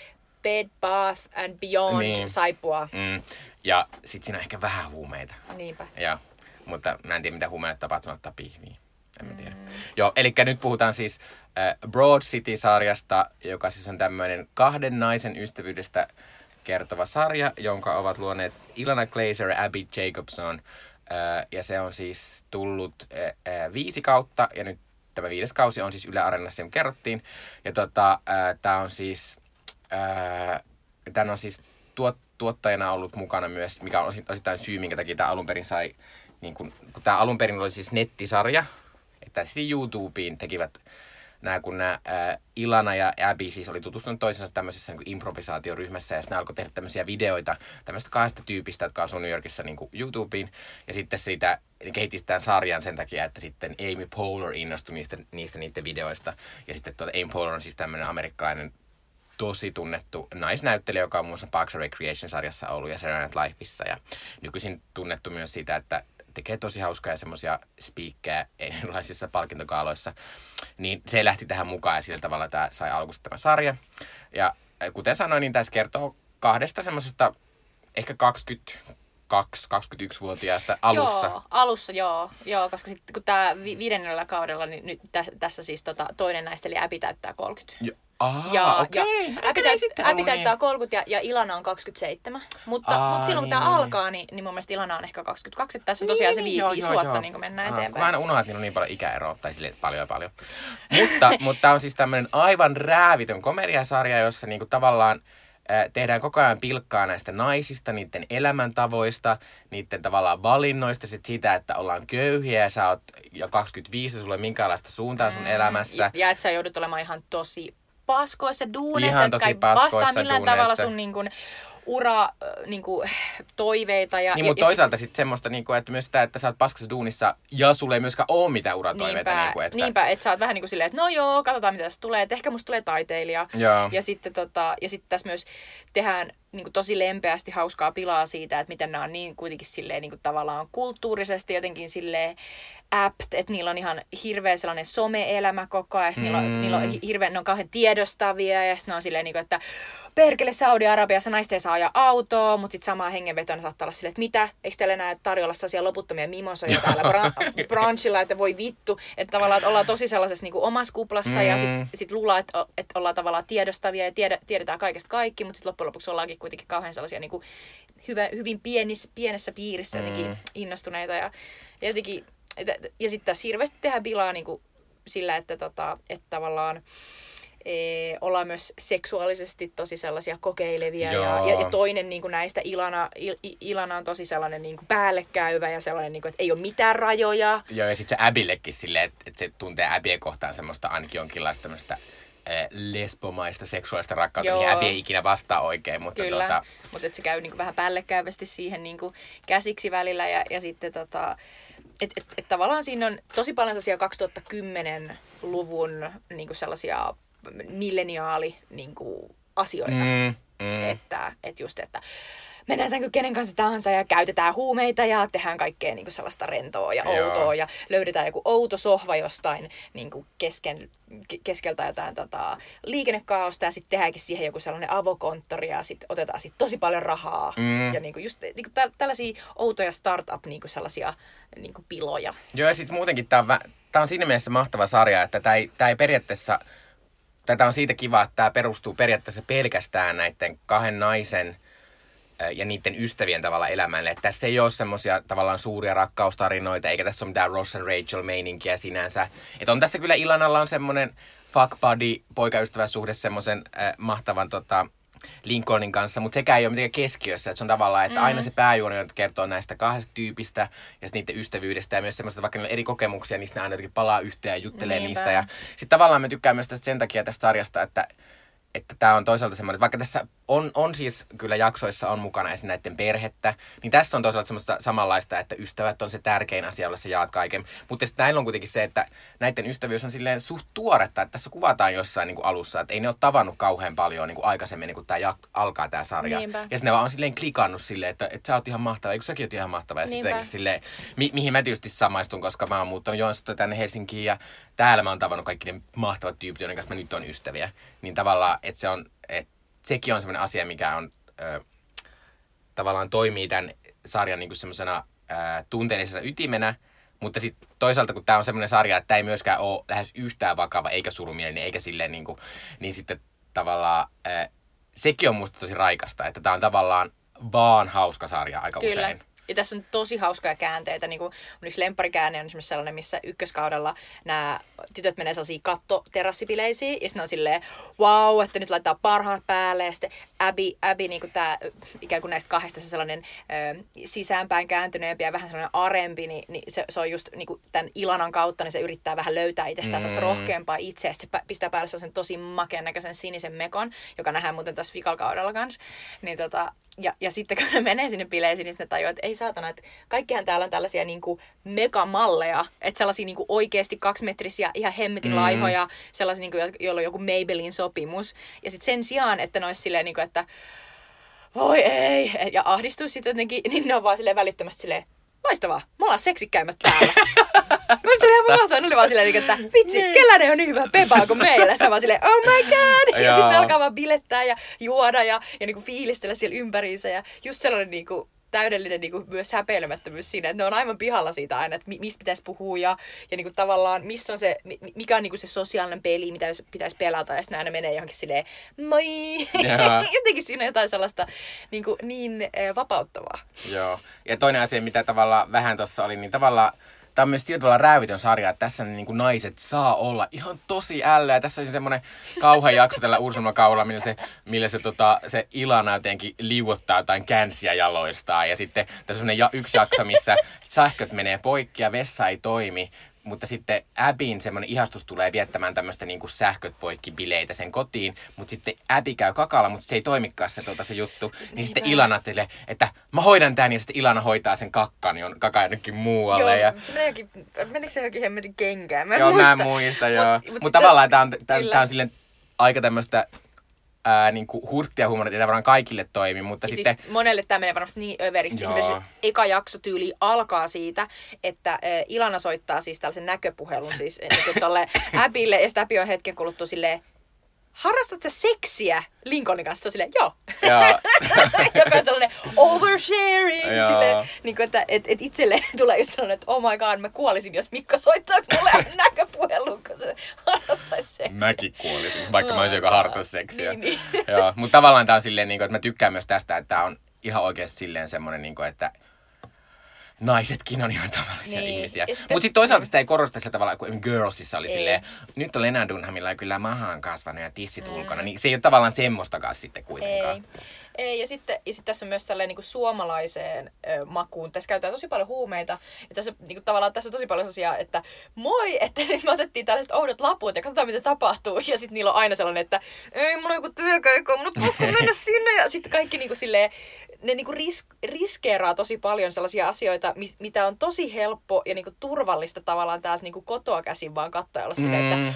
Bed Bath and Beyond Niin. saippua. Mm. Ja sitten siinä on ehkä vähän huumeita. Niinpä. Ja, mutta mä en tiedä, mitä huumeille tapahtuu, ottaa pihviin. en mä tiedä. Joo, eli nyt puhutaan siis äh, Broad City-sarjasta, joka siis on tämmöinen kahden naisen ystävyydestä kertova sarja, jonka ovat luoneet Ilana Glazer ja Abby Jacobson. Äh, ja se on siis tullut äh, äh, viisi kautta, ja nyt tämä viides kausi on siis Yle Areenassa, niin kerrottiin. Ja tota, tämä on siis, tämän on siis tuot, tuottajana ollut mukana myös, mikä on osi- osittain syy, minkä takia tämä alun perin sai, niin kun, kun tämä alun perin oli siis nettisarja, että sitten YouTubeen tekivät nämä, kun nämä ää, Ilana ja Abby siis oli tutustunut toisensa tämmöisessä niin improvisaatioryhmässä ja sitten ne alkoi tehdä tämmöisiä videoita tämmöistä kahdesta tyypistä, jotka asuu New Yorkissa niin kuin YouTubeen. Ja sitten siitä kehitti tämän sarjan sen takia, että sitten Amy Poehler innostui niistä, niistä niiden videoista. Ja sitten tuota, Amy Poehler on siis tämmöinen amerikkalainen tosi tunnettu naisnäyttelijä, joka on muun muassa Parks and Recreation-sarjassa ollut ja Saturday Night Liveissa. Ja nykyisin tunnettu myös siitä, että tekee tosi hauskaa ja semmoisia spiikkejä erilaisissa palkintokaaloissa. Niin se lähti tähän mukaan ja sillä tavalla tämä sai alkusta tämä sarja. Ja kuten sanoin, niin tässä kertoo kahdesta semmoisesta ehkä 22-21-vuotiaasta alussa. Joo, alussa joo, joo koska sitten kun tämä vi- viidennellä kaudella, niin nyt tä- tässä siis tota, toinen näistä, eli Abby täyttää 30. Ja, aha, ja, okei. ja ollut täyttää niin. 30 ja, ja Ilana on 27. Mutta, Aa, mutta silloin kun niin, tämä niin, alkaa, niin, niin mun mielestä Ilana on ehkä 22. Että tässä on tosiaan se vi- joo, viisi joo, vuotta joo. niin kuin mennään Ah, Kun mä eteenpäin. aina unohdan, että niillä on niin paljon ikäeroa, tai sille paljon ja paljon. Mutta, mutta tämä on siis tämmöinen aivan räävitön komediasarja, jossa niinku tavallaan tehdään koko ajan pilkkaa näistä naisista, niiden elämäntavoista, niiden tavallaan valinnoista, sit siitä, että ollaan köyhiä ja sä oot jo 25 ja sulla ei minkäänlaista suuntaa sun elämässä. Ja, ja että sä joudut olemaan ihan tosi paskoissa duuneissa, Ihan jotka ei vastaa millään duuneissa. tavalla sun niin kuin, ura äh, niin kuin, toiveita. Ja, Niin, ja, mutta toisaalta sitten semmoista, niinku, että myös sitä, että sä oot paskassa duunissa ja sulla ei myöskään ole mitään uratoiveita. Niinpä, niinku, että... niinpä, että sä oot vähän niin kuin silleen, että no joo, katsotaan mitä tässä tulee, että ehkä musta tulee taiteilija. Joo. Ja sitten, tota, ja sitten tässä myös tehdään niin kuin tosi lempeästi hauskaa pilaa siitä, että miten nämä on niin kuitenkin silleen niin kuin tavallaan kulttuurisesti jotenkin silleen apt, että niillä on ihan hirveä sellainen some-elämä koko ajan, mm. niillä, on, niillä on hi- hirveän, ne on kauhean tiedostavia ja sitten ne on silleen, niin kuin, että perkele Saudi-Arabiassa naista ei ajaa autoa, mutta sitten samaan hengenvetona saattaa olla silleen, että mitä, eikö teillä enää tarjolla sellaisia loputtomia mimosoja täällä bra- branchilla, että voi vittu, että tavallaan että ollaan tosi sellaisessa niin kuin omassa kuplassa mm. ja sitten sit luullaan, että, että ollaan tavallaan tiedostavia ja tiedä, tiedetään kaikesta kaikki, mutta sitten loppujen lopuksi ollaankin kuitenkin kauhean sellaisia niin kuin hyvä, hyvin pienis, pienessä piirissä Mm. innostuneita ja, ja jotenkin, että- ja sitten tässä hirveästi tehdään pilaa niin kuin sillä, että, tota, että tavallaan ee, ollaan myös seksuaalisesti tosi sellaisia kokeilevia. Ja, Joo. ja, ja toinen niin kuin näistä, Ilana, Il, Il- Ilana on tosi sellainen niin kuin päällekäyvä ja sellainen, niin kuin, että ei ole mitään rajoja. Joo, ja sitten se Abillekin silleen, että, että se tuntee Abbyä kohtaan semmoista ainakin jonkinlaista tämmöistä äh, lesbomaista seksuaalista rakkautta, Joo. mihin Abby ei ikinä vastaa oikein, mutta Kyllä, tota, mutta se käy niin kuin vähän päällekäyvästi siihen niin kuin käsiksi välillä ja, ja sitten tota, että et, et tavallaan siinä on tosi paljon sellaisia 2010-luvun niin kuin sellaisia milleniaali niin kuin asioita. mm, mm, Että, että just, että mennään sänky kenen kanssa tahansa ja käytetään huumeita ja tehdään kaikkea niin kuin sellaista rentoa ja Joo. outoa ja löydetään joku outo sohva jostain niin kuin kesken, ke- keskeltä jotain tota, liikennekaaosta ja sitten tehdäänkin siihen joku sellainen avokonttori ja sitten otetaan sit tosi paljon rahaa Mm. ja niin kuin just niin kuin tä- tällaisia outoja startup niin kuin sellaisia niin kuin piloja. Joo, ja sitten muutenkin tämä on, vä- on siinä mielessä mahtava sarja, että tämä ei, tää ei periaatteessa, tätä on siitä kiva, että tämä perustuu periaatteessa pelkästään näiden kahden naisen ja niiden ystävien tavalla elämälle. Että tässä ei ole semmoisia tavallaan suuria rakkaustarinoita, eikä tässä ole mitään Ross and Rachel meininkiä sinänsä. Että on tässä kyllä Ilanalla on semmoinen fuck buddy poikaystäväsuhde semmoisen äh, mahtavan tota, Lincolnin kanssa, mutta sekään ei ole mitenkään keskiössä. Että se on tavallaan, että aina se pääjuoni kertoo näistä kahdesta tyypistä ja niiden ystävyydestä ja myös semmoista, vaikka niillä eri kokemuksia, niin ne aina jotenkin palaa yhteen ja juttelee Niinpä. niistä. Ja sitten tavallaan me tykkään myös tästä sen takia tästä sarjasta, että että tämä on toisaalta semmoinen, että vaikka tässä on, on siis kyllä jaksoissa on mukana esim. näiden perhettä, niin tässä on toisaalta semmoista samanlaista, että ystävät on se tärkein asia, jolla sä jaat kaiken. Mutta sitten näillä on kuitenkin se, että näiden ystävyys on silleen suht tuoretta, että tässä kuvataan jossain niin kuin alussa, että ei ne ole tavannut kauhean paljon niin kuin aikaisemmin, niin kuin tämä jak- alkaa tämä sarja. Niinpä. Ja sitten ne vaan on silleen klikannut silleen, että, että sä oot ihan mahtava, eikö säkin oot ihan mahtava. Ja sitten silleen, mi- mihin mä tietysti samaistun, koska mä oon muuttanut Joensuusta tänne Helsinkiin ja täällä mä oon tavannut kaikki ne mahtavat tyypit, joiden kanssa mä nyt on ystäviä. Niin tavallaan, että se on, että sekin on semmoinen asia, mikä on ö, tavallaan toimii tämän sarjan niin semmoisena tunteellisena ytimenä, Mutta sitten toisaalta, kun tämä on semmoinen sarja, että tämä ei myöskään ole lähes yhtään vakava, eikä surumielinen, eikä silleen niin kuin, niin sitten tavallaan äh, sekin on musta tosi raikasta, että tämä on tavallaan vaan hauska sarja aika Kyllä. usein. Ja tässä on tosi hauskoja käänteitä. Niin kuin mun yksi lempparikäänne on esimerkiksi sellainen, missä ykköskaudella nämä tytöt menee sellaisiin kattoterassibileisiin. Ja sitten on silleen, wow, että nyt laittaa parhaat päälle. Ja sitten Abby, Abby niin kuin tää, ikään kuin näistä kahdesta se sellainen ö, sisäänpäin kääntyneempi ja vähän sellainen arempi, niin, niin se, se, on just niin kuin tämän Ilanan kautta, niin se yrittää vähän löytää itsestään mm. sellaista rohkeampaa itseä. Se pistää päälle sellaisen tosi makeen näköisen sinisen mekon, joka nähdään muuten tässä vikalkaudella kanssa. Niin tota, ja, ja sitten kun ne menee sinne bileisiin, niin sitten ne tajuaa, että ei saatana, että kaikkihan täällä on tällaisia niin kuin megamalleja, että sellaisia niin kuin oikeasti kaksimetrisiä, ihan hemmetin Mm. laihoja, sellaisia, niin kuin, jo- joilla on joku Maybelline sopimus. Ja sitten sen sijaan, että ne olisi silleen, niin kuin, että voi ei, ja ahdistus sitten jotenkin, niin ne on vaan silleen välittömästi silleen, loistavaa, me ollaan seksikkäimmät täällä. Mä silleen mahtavaa, ne oli vaan silleen, niin että vitsi, kellä ne on niin hyvä pepaa kuin meillä. Sitten vaan silleen, oh my god. Ja sitten alkaa vaan bilettää ja juoda ja, ja niin kuin fiilistellä siellä ympäriinsä. Ja just sellainen niin kuin, täydellinen niin kuin, myös häpeilemättömyys siinä, että ne on aivan pihalla siitä aina, että mi- mistä pitäisi puhua ja, ja niin kuin, tavallaan missä on se, mi- mikä on niin kuin se sosiaalinen peli, mitä pitäisi pelata ja sitten aina menee johonkin silleen moi. Joo. Jotenkin siinä on jotain sellaista niin, kuin, niin äh, vapauttavaa. Joo. Ja toinen asia, mitä tavallaan vähän tuossa oli, niin tavallaan Tämä on myös tavalla räävitön sarja, että tässä ne niin kuin naiset saa olla ihan tosi ällä. Ja tässä on semmoinen kauhean jakso tällä Ursula kaudella, millä se, millä se, tota, se Ilana jotenkin liuottaa jotain känsiä jaloistaan. Ja sitten tässä on ja, yksi jakso, missä sähköt menee poikki ja vessa ei toimi. Mutta sitten Abin semmoinen ihastus tulee viettämään tämmöistä niin kuin sähköt poikki bileitä sen kotiin. Mutta sitten Abby käy kakalla, mutta se ei toimikaan se, tuota, se juttu. Niin sitten Ilana ajattelee, että mä hoidan tän ja sitten Ilana hoitaa sen kakkan, jon kaka jonnekin muualle. Joo, ja... se jokin, menikö se johonkin hemmetin kenkään? Mä en Joo, muista. mä en muista, joo. Mutta mut mut sitä- tavallaan tämä on, tää, tää on silleen aika tämmöistä ää, niinku hurttia huumoria, että ei varmaan kaikille toimi, mutta Ja sitten... Siis monelle tämä menee varmasti niin överiksi. Joo. Esimerkiksi eka jakso tyyli alkaa siitä, että Ilana soittaa siis tällaisen näköpuhelun siis niin kuin tolle Abille, ja sitten Abby on hetken kuluttua silleen, harrastat sä seksiä Lincolnin kanssa? Se on silleen, joo. Joo. Joka on sellainen oversharing. Joo. Silleen, niin kuin, että et, et itselle tulee just sellainen, että oh my god, mä kuolisin, jos Mikko soittaisi mulle näköpuhelun, kun se harrastaisi seksiä. Mäkin kuolisin, vaikka mä olisin joka harrastas seksiä. Niin, niin. Joo, mutta tavallaan tää on silleen, niin kuin, että mä tykkään myös tästä, että tää on ihan oikeasti silleen semmoinen, niin kuin, että naisetkin on ihan tavallisia Niin. ihmisiä. Sitten- Mutta sitten toisaalta sitä ei korosta sillä tavalla, kun Girlsissa oli Ei. silleen, nyt on Lena Dunhamilla kyllä mahaan kasvanut ja tissit Mm. ulkona, niin se ei ole tavallaan semmoistakaan sitten kuitenkaan. Ei. Ei, ja sitten ja sit tässä on myös tällainen niin suomalaiseen ö, makuun. Tässä käytetään tosi paljon huumeita. Ja tässä, niin kuin, tavallaan tässä on tosi paljon asiaa, että moi, että nyt me otettiin tällaiset oudot laput ja katsotaan mitä tapahtuu. Ja sitten niillä on aina sellainen, että ei, mulla on joku työkeikko, mun on pakko mennä sinne. Ja sitten kaikki niin kuin, silleen, ne niin kuin ris, riskeeraa tosi paljon sellaisia asioita, mi, mitä on tosi helppo ja niin kuin, turvallista tavallaan täältä niin kuin, kotoa käsin vaan katsoa olla silleen, Mm. että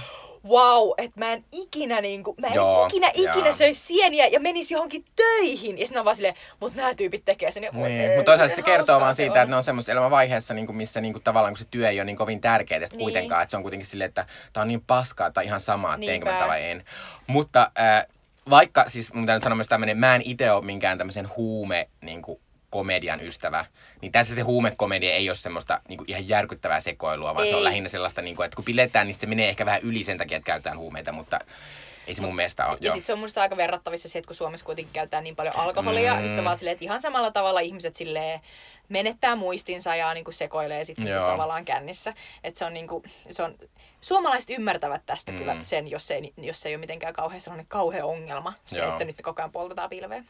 wow, että mä en ikinä niinku, mä en Joo, ikinä ikinä söisi sieniä ja menisi johonkin töihin. Ja on vaan silleen, mutta nämä tyypit tekee sen. Ja, Niin, mutta toisaalta se kertoo vaan siitä, on. että ne on semmoisessa elämänvaiheessa, niin kuin missä niin kuin tavallaan kun se työ ei ole niin kovin tärkeää Niin. kuitenkaan, että se on kuitenkin silleen, että tämä on niin paskaa, että ihan sama, että teenkö mä vai en. Mutta äh, vaikka, siis mun täytyy nyt sanoa myös tämmöinen, mä en itse ole minkään tämmöisen huume niin kuin, komedian ystävä, niin tässä se huumekomedia ei ole semmoista niin kuin ihan järkyttävää sekoilua, vaan se on Ei. lähinnä sellaista, niin kuin, että kun piletään, niin se menee ehkä vähän yli sen takia, että käytetään huumeita, mutta ei se mun mielestä ole. Ja sitten se on musta aika verrattavissa siihen, että kun Suomessa kuitenkin käytetään niin paljon alkoholia, mm. niin sitten vaan silleen, että ihan samalla tavalla ihmiset silleen menettää muistinsa ja niin kuin sekoilee sitten niin tavallaan kännissä. Että se on niin kuin, se on, suomalaiset ymmärtävät tästä Mm. kyllä sen, jos ei, jos se ei ole mitenkään kauhean sellainen kauhea ongelma. Se, Joo. että nyt koko ajan poltetaan pilveä.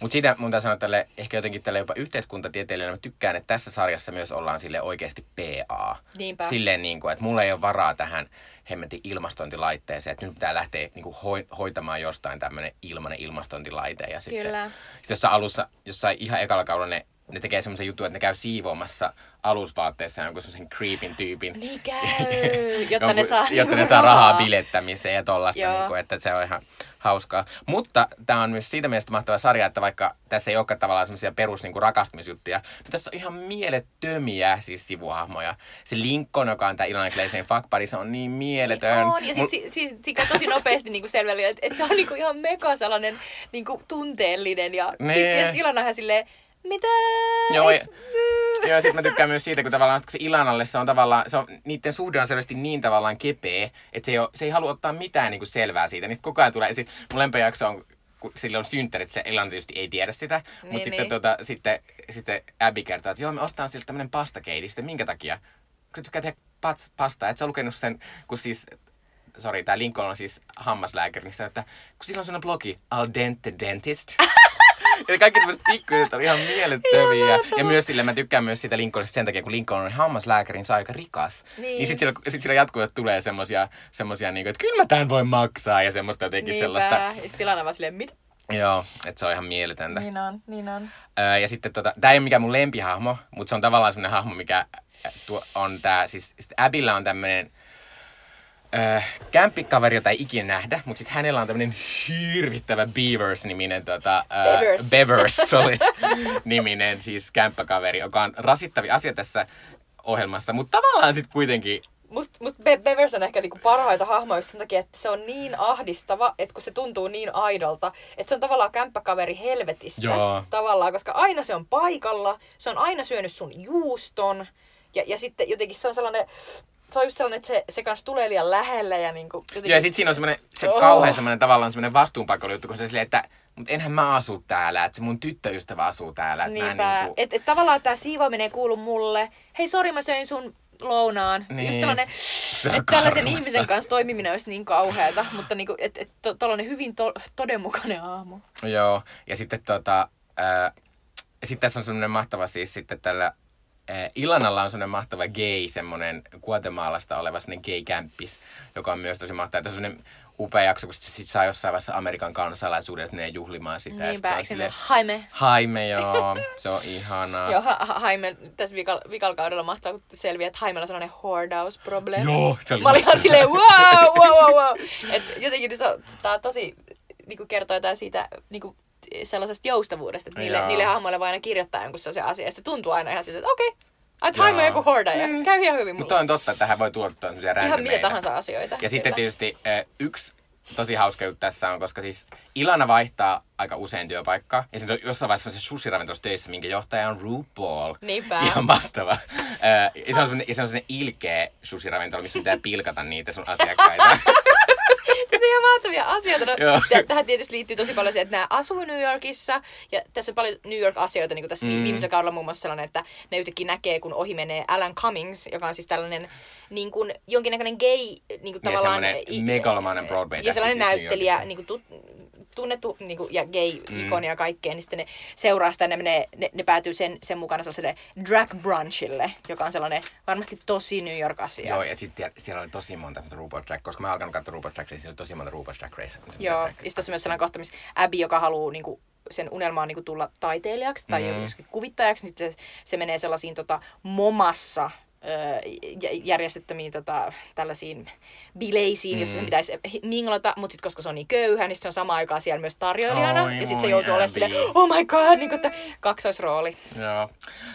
Mutta siitä mun täytyy sanoa tälle, ehkä jotenkin tälle jopa yhteiskuntatieteilijänä, mä tykkään, että tässä sarjassa myös ollaan sille oikeasti PA. Niinpä. Silleen, niin kuin, että mulla ei ole varaa tähän hemmetin ilmastointilaitteeseen, että nyt pitää lähteä niin kuin hoi, hoitamaan jostain tämmöinen ilmanen ilmastointilaite. Ja sitten, Kyllä. sitten jossain alussa, jossain ihan ekalla kaudella ne, ne tekee semmoisen jutun, että ne käy siivoamassa alusvaatteessa jonkun semmoisen creepin tyypin. Niin käy, jotta ne Jonkun- saa, jotta ne niinku saa rahaa bilettämiseen ja tollasta, Joo. niin kuin, että se on ihan hauskaa. Mutta tämä on myös siitä mielestä mahtava sarja, että vaikka tässä ei olekaan tavallaan semmoisia perus niin kuin rakastumisjuttuja, niin tässä on ihan mielettömiä siis sivuhahmoja. Se Lincoln, joka on tämä Ilona Gleisen fuck buddy, se on niin mieletön. On, ja Mul- sitten si, si, si, tosi nopeasti niinku selväli, että et se on niinku ihan mega sellainen niinku tunteellinen. Ja sitten sit Ilona ihan silleen, mitä? Joo, Eiks- ja- Joo, sit mä tykkään myös siitä, kun tavallaan kun se Ilanalle se on tavallaan, se on, niiden suhde on selvästi niin tavallaan kepeä, että se ei, ole, se ei halua ottaa mitään niin kuin selvää siitä. Niin sit koko ajan tulee, sit mun lempijakso on kun sillä on synttärit, se Ilana tietysti ei tiedä sitä, niin, mutta Niin, sitten, niin. tota, sitten, sitten Abby kertoo, että joo, me ostaan siltä tämmönen pastakeiti. Sitten minkä takia? Kun sä tykkää tehdä pats, pastaa. Et sä lukenut sen, kun siis, sori, tää Lincoln on siis hammaslääkäri, niin se, että kun sillä on sellainen blogi, Al Dente Dentist. Eli kaikki tämmöiset pikkujutut on ihan mielettömiä. Ja myös sille mä tykkään myös siitä Lincolnista sen takia, kun Lincoln on hammaslääkäri, niin se on aika rikas. Niin. niin sit sillä, sit sillä jatkuvasti tulee semmosia, semmosia niinku, että kyllä mä tän voin maksaa ja semmoista jotenkin sellaista. Ja sitten tilana vaan silleen, mitä? Joo, että se on ihan mieletöntä. Niin on, niin on. Öö, ja sitten tota, tää ei ole mikään mun lempihahmo, mutta se on tavallaan semmonen hahmo, mikä tuo, on tää, siis Abillä on tämmönen öö, kämppikaveri, jota ei ikinä nähdä, mutta sitten hänellä on tämmönen hirvittävä Beavers-niminen, tota, öö, Bevers. Bevers, sorry, niminen siis kämppäkaveri, joka on rasittavi asia tässä ohjelmassa, mutta tavallaan sitten kuitenkin Musta must Be- Bevers on ehkä niinku parhaita hahmoja just sen takia, että se on niin ahdistava, että kun se tuntuu niin aidolta, että se on tavallaan kämppäkaveri helvetistä. Joo. Tavallaan, koska aina se on paikalla, se on aina syönyt sun juuston. Ja, ja sitten jotenkin se on sellainen, se on just sellainen, että se, se kanssa tulee liian lähelle ja niinku jotenkin... Joo, ja sitten siinä on semmoinen, se Oh. kauhean semmoinen tavallaan semmoinen vastuunpakoilu kun se silleen, että mut enhän mä asu täällä, että se mun tyttöystävä asuu täällä. Että mä Niinpä. niinku, Et, et tavallaan tämä siivoaminen ei kuulu mulle. Hei, sori, mä söin sun lounaan. Niin. Just tällainen, että tällaisen ihmisen kanssa toimiminen olisi niin kauheata, mutta niinku, et, et, to, tällainen hyvin to, todenmukainen aamu. Joo, ja sitten tota, ää, sitten tässä on semmoinen mahtava siis sitten tällä Ilanalla on semmoinen mahtava gay, semmoinen Guatemalasta oleva semmoinen gay-kämppis, joka on myös tosi mahtava. Tässä on semmoinen upea jakso, kun se sit saa jossain vaiheessa Amerikan kansalaisuuden, että menee juhlimaan sitä. Niinpä, eikö ole Jaime? Haime, joo, se on ihanaa. Joo, ha- ha- Haime, tässä vikal, vikalkaudella mahtavaa, kun selviää, että Haimella on sellainen hoardaus-problem. Joo, se oli Mä olin ihan silleen, wow, wow, wow, wow. Et jotenkin se on, tää on tosi, niinku kertoo jotain siitä, niinku, sellaisesta joustavuudesta, että niille, niille hahmoille voi aina kirjoittaa jonkun sellaisen asian, ja se tuntuu aina ihan siltä, että okei, että Joo. Haime on joku hoardaaja, käy ihan hyvin Mutta mulle. on totta, että tähän voi tuottaa semmoisia Ihan mitä tahansa asioita. Ja sitten kyllä. tietysti äh, yksi tosi hauska juttu tässä on, koska siis Ilana vaihtaa aika usein työpaikkaa. Ja sitten on jossain vaiheessa sushi-ravintolassa töissä, minkä johtaja on RuPaul. Niinpä. Ihan mahtava. Äh, ja se on semmoinen, ja se on ilkeä sushi-ravintola, missä pitää pilkata niitä sun asiakkaita. Ihan mahtavia asioita. No, tähän tietysti liittyy tosi paljon se, että nämä asuu New Yorkissa. Ja tässä on paljon New York-asioita, niin kuin tässä mm. viimeisellä kaudella muun muassa sellainen, että ne yhtäkkiä näkee, kun ohi menee Alan Cummings, joka on siis tällainen niin kuin, jonkinnäköinen gay, niin kuin tavallaan... semmoinen i- megalomainen Broadway-tähti Ja sellainen siis näyttelijä, niin kuin, tu, tunnettu niin kuin, ja gay-ikoni ja kaikkea, niin sitten ne seuraa sitä ja ne, menee, ne, ne päätyy sen, sen mukana sellaiselle drag brunchille, joka on sellainen varmasti tosi New York-asia. Joo, ja sitten siellä oli tosi monta RuPaul Drag, koska mä oon alkanut katsoa RuPaul Drag Race, siellä oli tosi monta RuPaul Drag Race. Joo, ja sitten on myös sellainen kohta, missä Abby, joka haluaa niinku, sen unelmaan niinku, tulla taiteilijaksi tai Mm. mm. kuvittajaksi, niin sitten se, se menee sellaisiin tota, momassa järjestettömiin tota, tällaisiin bileisiin, mm. jossa se pitäisi minglata, mutta sitten koska se on niin köyhä, niin se on samaan aikaan siellä myös tarjoilijana. Oi, ja sitten se joutuu olemaan silleen, oh my god, niin kuin, kaksoisrooli. Joo.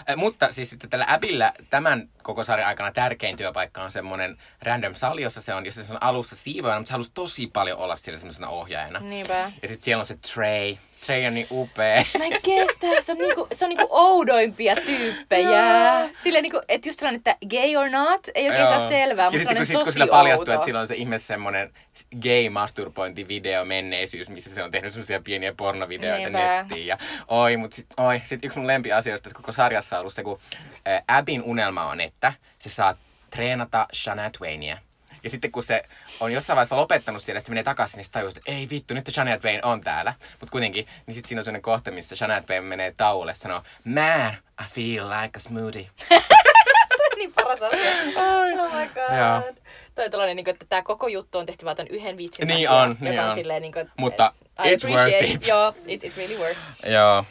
Äh, mutta siis sitten tällä Abillä tämän koko sarjan aikana tärkein työpaikka on semmoinen random sali, jossa se on, jossa se on alussa siivoajana, mutta se halusi tosi paljon olla siellä semmoisena ohjaajana. Niinpä. Ja sitten siellä on se Trey. Trey on niin upea. Mä en kestä, se on niinku, se on niinku oudoimpia tyyppejä. Silleen niinku, että just sellainen, että gay or not, ei oikein saa Joo. selvää, Ja mutta sitten kun, sit, kun sillä paljastuu, että sillä on se ihme semmoinen gay masturbointivideo menneisyys, missä se on tehnyt semmoisia pieniä pornovideoita Niinpä. nettiin. Ja, oi, mutta sit, oi, sit yksi mun lempiasioista tässä koko sarjassa on ollut se, kun ä, Abin unelma on, että se saa treenata Shania Twainia. Ja sitten kun se on jossain vaiheessa lopettanut siellä, se menee takaisin, niin se tajuu, että ei vittu, nyt Shania Twain on täällä. Mutta kuitenkin, niin sitten siinä on sellainen kohta, missä Shania Twain menee tauolle ja sanoo, Man, I feel like a smoothie. niin paras asia. Oh my god. Joo. Toi tällainen, niin kuin, että tämä koko juttu on tehty vaan tämän yhden vitsin Niin takia, on, niin on. Silleen, niin kuin, Mutta I it's worth it. Joo, it, it really works. Joo.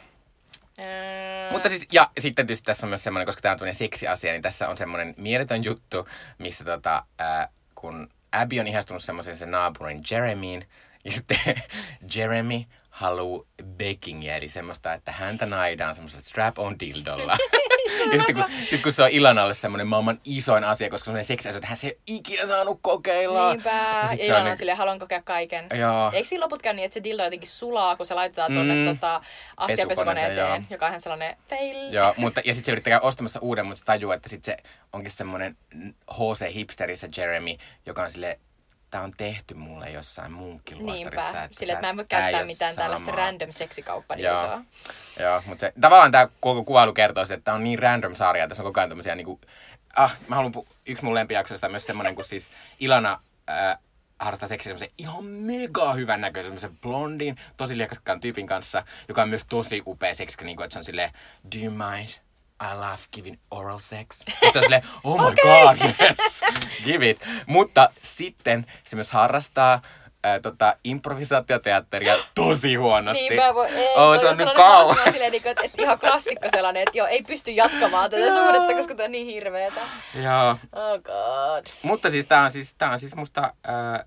Ää, Mutta siis, ja sitten tietysti tässä on myös semmoinen, koska tämä on tämmöinen seksi-asia, niin tässä on semmoinen mieletön juttu, missä tota, ää, kun Abby on ihastunut semmoisen sen naapurin Jeremyin, Ja sitten Jeremy haluu beckingiä, eli semmoista, että häntä naidaan semmoista strap-on dildolla. ja sitten kun, sit kun se on Ilanalle semmoinen maailman isoin asia, koska semmoinen seksi että hän se ei ole ikinä saanut kokeilla. Niinpä. Ja Ja sit se Ilona on niin- silleen, haluan kokea kaiken. Joo. Eikö siinä loput käy niin, että se dildo jotenkin sulaa, kun se laitetaan tuonne Mm. tota, astiapesukoneeseen, Pesukoneeseen, joka on ihan sellainen fail. Joo, mutta, ja sitten se yrittää käydä ostamassa uuden, mutta se tajuu, että sitten se onkin semmoinen HC-hipsterissä Jeremy, joka on sille tää on tehty mulle jossain munkkiluostarissa. Niinpä. että Sille, että mä en voi käyttää mitään tällaista samaa. random seksikauppa Joo. Joo, mutta se, tavallaan tämä koko kuvailu kertoo, että tämä on niin random sarja, että tässä on koko ajan tämmöisiä niinku, ah, mä haluan, pu- yksi mun lempijaksoista on myös semmoinen, kun siis Ilana äh, harrastaa seksiä semmoisen ihan mega hyvän näköisen semmoisen blondin, tosi liekkaskaan tyypin kanssa, joka on myös tosi upea seksi, niin kuin, että se on silleen, do you mind? I love giving oral sex. On silleen, oh my god, yes, give it. Mutta sitten se myös harrastaa ää, tota, improvisaatioteatteria tosi huonosti. Niinpä voi, ei, oh, se on nyt sellainen kauan. silleen, niin että, että ihan klassikko sellainen, että joo, ei pysty jatkamaan tätä suhdetta, koska tämä on niin hirveetä. Joo. Oh god. Mutta siis tää on siis, tää on siis musta... Ää,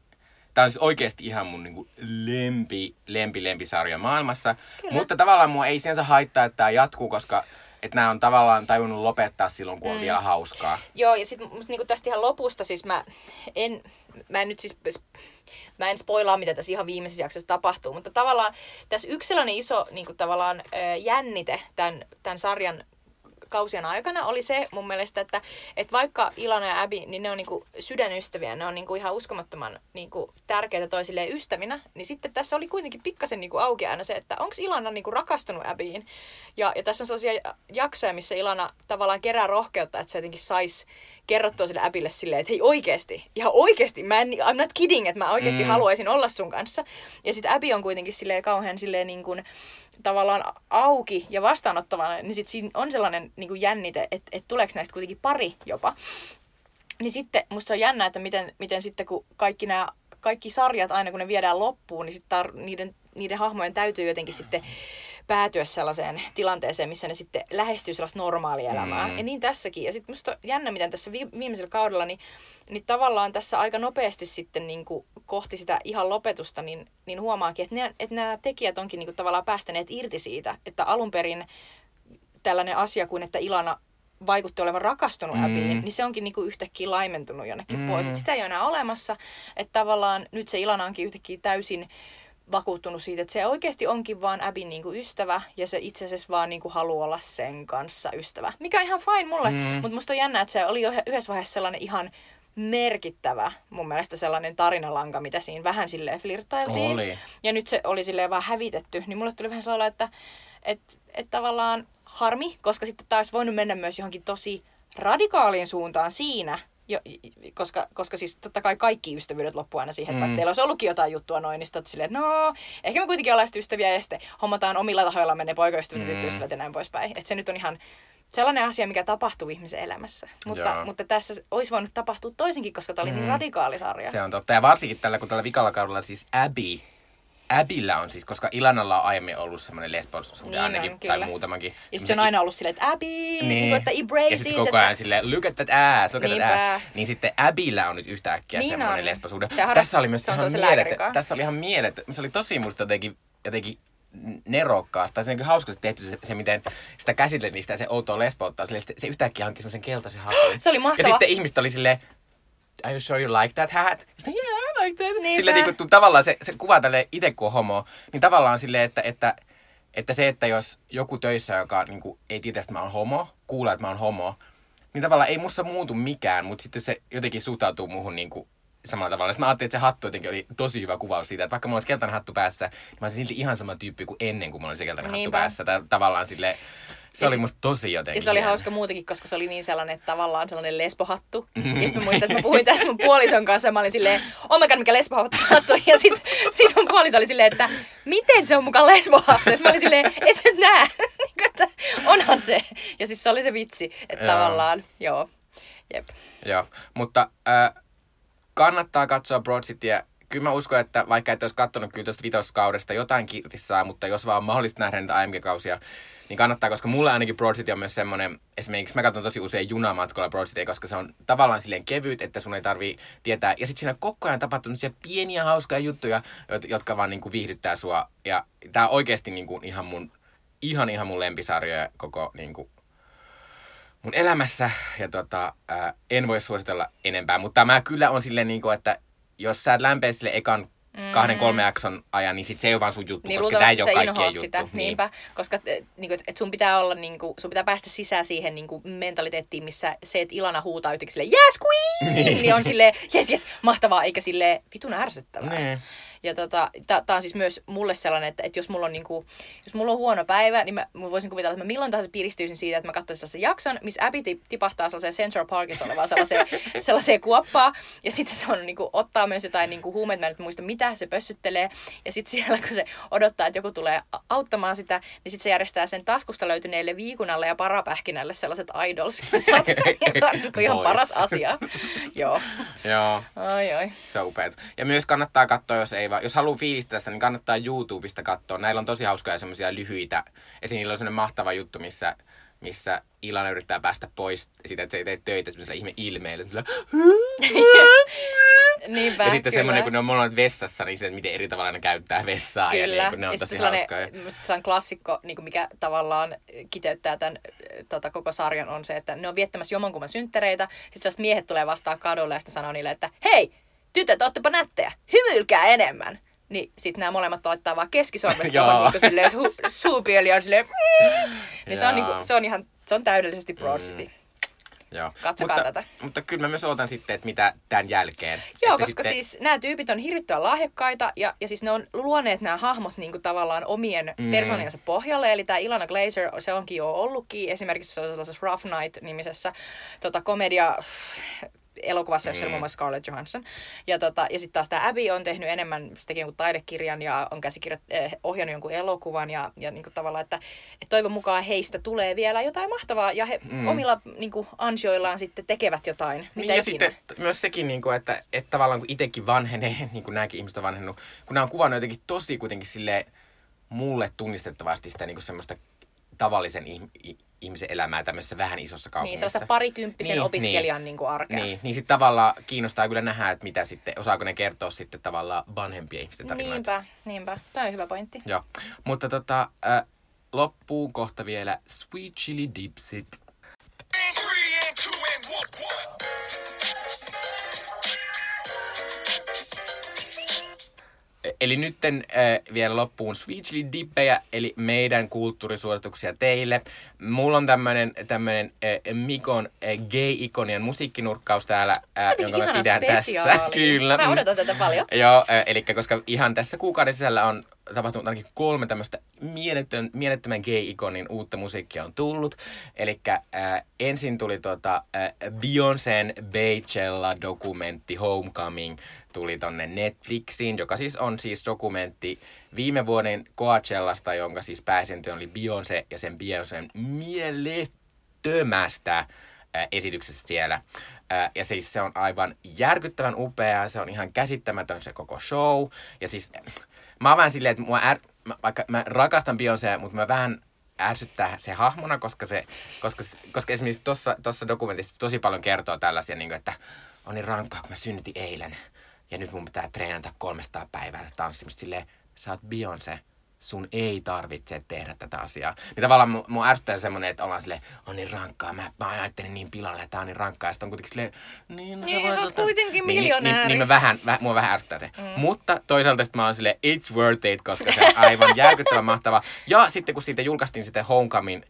Tää on siis oikeasti ihan mun niinku lempi, lempi, lempisarja maailmassa. Kyllä. Mutta tavallaan mua ei sinänsä haittaa, että tää jatkuu, koska että nämä on tavallaan tajunnut lopettaa silloin, kun on mm. vielä hauskaa. Joo, ja sitten niinku tästä ihan lopusta siis mä en, mä en nyt siis, mä en spoilaa, mitä tässä ihan viimeisessä jaksossa tapahtuu, mutta tavallaan tässä yksi sellainen iso niinku tavallaan jännite tämän, tämän sarjan kausien aikana oli se mun mielestä, että, että vaikka Ilana ja Abby, niin ne on niinku sydänystäviä, ne on niinku ihan uskomattoman niinku tärkeitä toisilleen ystävinä, niin sitten tässä oli kuitenkin pikkasen niinku auki aina se, että onko Ilana niinku rakastunut Abbyin. Ja, ja tässä on sellaisia jaksoja, missä Ilana tavallaan kerää rohkeutta, että se jotenkin saisi kerrottua sille Abille silleen, että hei oikeesti, ihan oikeesti, mä en, I'm not kidding, että mä oikeesti mm. haluaisin olla sun kanssa. Ja sitten Abby on kuitenkin silleen kauhean silleen niin kuin, tavallaan auki ja vastaanottava, niin sitten siinä on sellainen niin kuin jännite, että, että tuleeko näistä kuitenkin pari jopa. Niin sitten musta on jännä, että miten, miten sitten kun kaikki nämä kaikki sarjat aina kun ne viedään loppuun, niin sitten tar- niiden, niiden hahmojen täytyy jotenkin sitten päätyä sellaiseen tilanteeseen, missä ne sitten lähestyy sellaista normaalia elämää. Mm. Ja niin tässäkin. Ja sitten musta jännä, miten tässä vi- viimeisellä kaudella, niin, niin tavallaan tässä aika nopeasti sitten niin kuin kohti sitä ihan lopetusta, niin, niin huomaakin, että, ne, että nämä tekijät onkin niin kuin tavallaan päästäneet irti siitä, että alun perin tällainen asia kuin, että Ilana vaikutti olevan rakastunut Mm. mm. Niin se onkin niinku yhtäkkiä laimentunut jonnekin mm. pois. Et sitä ei ole enää olemassa. Että tavallaan nyt se Ilana onkin yhtäkkiä täysin vakuuttunut siitä, että se oikeasti onkin vaan Abin niinku ystävä ja se itse asiassa vaan niinku haluaa olla sen kanssa ystävä. Mikä on ihan fine mulle, Mm. mutta musta on jännä, että se oli jo yhdessä vaiheessa sellainen ihan merkittävä mun mielestä sellainen tarinalanka, mitä siinä vähän silleen flirttailtiin. Oli. Ja nyt se oli silleen vaan hävitetty, niin mulle tuli vähän sellainen, että et, et tavallaan harmi, koska sitten taas voinut mennä myös johonkin tosi radikaaliin suuntaan siinä, jo, koska, koska siis totta kai kaikki ystävyydet loppuu aina siihen, että Mm. vaikka teillä olisi ollutkin jotain juttua noin, niin sitten silleen, että no, ehkä me kuitenkin ollaan ystäviä ja sitten hommataan omilla tahoilla menee poikaystävät, Mm. mm. ystävät ja näin poispäin. Että se nyt on ihan sellainen asia, mikä tapahtuu ihmisen elämässä. Mutta, Joo. mutta tässä olisi voinut tapahtua toisinkin, koska tämä oli niin Mm. radikaali sarja. Se on totta. Ja varsinkin tällä, kun tällä vikalla kaudella siis Abby, Abbyllä on siis, koska Ilanalla on aiemmin ollut semmoinen lesbos-suhde Niin ainakin, on, tai kyllä. muutamankin. Ja sitten on aina ollut silleen, että Abby, niin. niin että embrace ja sitten it, koko että- ajan silleen, look at that ass, look at that ass. Niin sitten Abbyllä on nyt yhtäkkiä Niin semmoinen lesbosuhde. Se harras- Tässä oli myös se ihan lääkärin tässä oli ihan mieletön, se oli tosi musta jotenkin, jotenkin nerokkaasta. Tai se on niin hauskasti tehty se, se, miten sitä käsiteltiin sitä se outoa lesboutta. Silleen, se, se yhtäkkiä hankki semmoisen keltaisen hatun. Se oli Ja mahtava. sitten ihmiset oli silleen, are you sure you like that hat? Sitten, yeah, I like that. Niinpä. Silleen niin kuin, tavallaan se, se kuvaa tälle itse kun on homo, niin tavallaan silleen, että, että, että se, että jos joku töissä, joka niin kuin, ei tiedä, että mä oon homo, kuulee, että mä oon homo, niin tavallaan ei musta muutu mikään, mutta sitten se jotenkin suhtautuu muuhun niin kuin, samalla tavalla. Sitten mä ajattelin, että se hattu jotenkin oli tosi hyvä kuvaus siitä, että vaikka mulla olisi keltainen hattu päässä, niin mä olisin silti ihan sama tyyppi kuin ennen kuin mulla oli se keltainen hattu Niinpä. päässä. Tai tavallaan sille, se oli se- musta tosi jotenkin Ja se oli hieno. hauska muutenkin, koska se oli niin sellainen, että tavallaan sellainen lesbohattu. Ja sitten mä muistan, että mä puhuin tästä mun puolison kanssa ja mä olin silleen, oh my god, mikä lesbohattu. Ja sit, sit mun puoliso oli silleen, että miten se on mukaan lesbohattu? Ja mä olin silleen, et sä nyt näe. Niinku, että onhan se. Ja siis se oli se vitsi, että Joo. tavallaan, joo. Jep. Joo, mutta äh, kannattaa katsoa Broad Cityä kyllä mä uskon, että vaikka et olisi katsonut kyllä tuosta vitoskaudesta jotain kirti saa, mutta jos vaan on mahdollista nähdä niitä aiempia kausia, niin kannattaa, koska mulle ainakin Broad City on myös semmoinen, esimerkiksi mä katson tosi usein junamatkalla Broad City, koska se on tavallaan silleen kevyt, että sun ei tarvii tietää. Ja sitten siinä koko ajan tapahtuu pieniä hauskoja juttuja, jot- jotka vaan niinku viihdyttää sua. Ja tää on oikeasti niinku ihan mun, ihan ihan mun lempisarjoja koko niinku mun elämässä. Ja tota, ää, en voi suositella enempää, mutta mä kyllä on silleen niinku, että jos sä et lämpeä sille ekan kahden, kolme jakson ajan, niin sit se ei ole vaan sun juttu, Niin koska tää ei ole kaikkien juttu. sitä, Niin. niinpä, koska et, niinku, et, et sun pitää olla, niinku, sun pitää päästä sisään siihen niinku, mentaliteettiin, missä se, että Ilana huutaa yhtäkkiä silleen, yes queen, niin on silleen, yes yes, mahtavaa, eikä silleen vitun ärsyttävää. Niin. Ja tota, tää on siis myös mulle sellainen, että, että jos, mulla on niinku, jos mulla on huono päivä, niin mä, mä voisin kuvitella, että mä milloin tahansa piristyisin siitä, että mä katsoisin sellaisen jakson, missä Abby ti- tipahtaa sellaiseen Central Parkissa olevaan sellaiseen, sellaiseen kuoppaan. Ja sitten se on, niinku, ottaa myös jotain niinku, huumeita, mä en nyt muista mitä, se pössyttelee. Ja sitten siellä, kun se odottaa, että joku tulee auttamaan sitä, niin sitten se järjestää sen taskusta löytyneille viikunalle ja parapähkinälle sellaiset idols joka on niinku ihan paras asia. Joo. Joo. Ai ai. Se on upeat. Ja myös kannattaa katsoa, jos ei vaan, jos haluaa fiilistää sitä, niin kannattaa YouTubesta katsoa. Näillä on tosi hauskoja semmoisia lyhyitä. Esim. niillä on semmoinen mahtava juttu, missä, missä Ilana yrittää päästä pois siitä, että se ei tee töitä semmoisella ihme ilmeillä. Niinpä, Ja sitten kyllä. semmoinen, kun ne on molemmat vessassa, niin se, miten eri tavalla ne käyttää vessaa. Ja Kyllä. niin, kun ne on ja tosi hauskoja. sellainen klassikko, niin kuin mikä tavallaan kiteyttää tämän tota, koko sarjan, on se, että ne on viettämässä jommankumman synttereitä. Sitten miehet tulee vastaan kadulle ja sitten sanoo niille, että hei, tytöt, oottepa nättejä, hymyilkää enemmän. Niin sitten nämä molemmat laittaa vaan keskisormet tuohon niin silleen, hu, suupieli on silleen, mm. niin se on, niin Joo. kuin, se on ihan, se on täydellisesti Broad City. Mm. Joo. Katsokaa mutta, tätä. Mutta kyllä mä myös ootan sitten, että mitä tämän jälkeen. Joo, että koska sitten, siis nämä tyypit on hirvittävän lahjakkaita ja, ja siis ne on luoneet nämä hahmot niin kuin tavallaan omien Mm. mm. persooniensa pohjalle. Eli tämä Ilana Glazer, se onkin jo ollutkin. Esimerkiksi se on sellaisessa Rough Night-nimisessä tota, komedia elokuvassa, jossa mm. on muun muassa Scarlett Johansson. Ja, tota, ja sitten taas tämä Abby on tehnyt enemmän, se teki taidekirjan ja on käsikirjat, eh, ohjannut jonkun elokuvan ja, ja niin kuin tavallaan, että, että toivon mukaan heistä tulee vielä jotain mahtavaa ja he Mm. omilla niin kuin, ansioillaan sitten tekevät jotain. Mitä Niin ja ikinä. sitten myös sekin, niin kuin, että, että tavallaan kun itsekin vanhenee, niin kuin nämäkin ihmiset on vanhennut, kun nämä on kuvannut jotenkin tosi kuitenkin sille mulle tunnistettavasti sitä niin kuin semmoista tavallisen ihmisen elämää tämmöisessä vähän isossa Niin, kaupungissa. sellaista parikymppisen Niin, niin, opiskelijan niin. Niin kuin arkea. Niin, niin sitten tavallaan kiinnostaa kyllä nähdä, että mitä sitten, osaako ne kertoa sitten tavallaan vanhempien ihmisten tarinoita. Niinpä, niinpä. Tämä on hyvä pointti. Joo, mutta tota, äh, loppuun kohta vielä Sweet Chili Dipsit. And three and two and one, one. Eli nytten äh, vielä loppuun Sweet Chili Dippejä, eli meidän kulttuurisuosituksia teille. Mulla on tämmönen, tämmönen äh, Mikon äh, gay-ikonien musiikkinurkkaus täällä, äh, jonka mä pidän tässä. spesiaali. Kyllä. Mä odotan tätä paljon. Joo, äh, eli koska ihan tässä kuukauden sisällä on tapahtunut ainakin kolme tämmöistä mielettömän gay-ikonin uutta musiikkia on tullut. Eli äh, ensin tuli tota, äh, Beyoncé'n Beychella-dokumentti Homecoming tuli tonne Netflixiin, joka siis on siis dokumentti viime vuoden Coachellasta, jonka siis pääsentö oli Beyoncé ja sen Beyoncén mielettömästä äh, esityksestä siellä. Äh, ja siis se on aivan järkyttävän upea, se on ihan käsittämätön se koko show. Ja siis mä oon vähän silleen, että mua är, mä, vaikka mä rakastan Beyoncéa, mutta mä vähän ärsyttää se hahmona, koska, se, koska, koska esimerkiksi tuossa dokumentissa tosi paljon kertoo tällaisia, niin kuin, että on niin rankkaa, kun mä synnytin eilen. Ja nyt mun pitää treenata 300 päivää tanssimista silleen, sä oot Beyoncé, sun ei tarvitse tehdä tätä asiaa. Niin tavallaan mu- mua ärsyttää semmonen, että ollaan silleen, on niin rankkaa, mä, mä ajattelin niin pilalle, että tää on niin rankkaa. Ja sitten on kuitenkin silleen, niin, no, Niin, voisit sä oot ottaa- kuitenkin niin, niin, miljonääri. niin, niin mä vähän, väh, mua vähän ärsyttää se. Mm. Mutta toisaalta sitten mä oon silleen, it's worth it, koska se on aivan järkyttävän mahtava. Ja sitten kun siitä julkaistiin sitten Homecoming,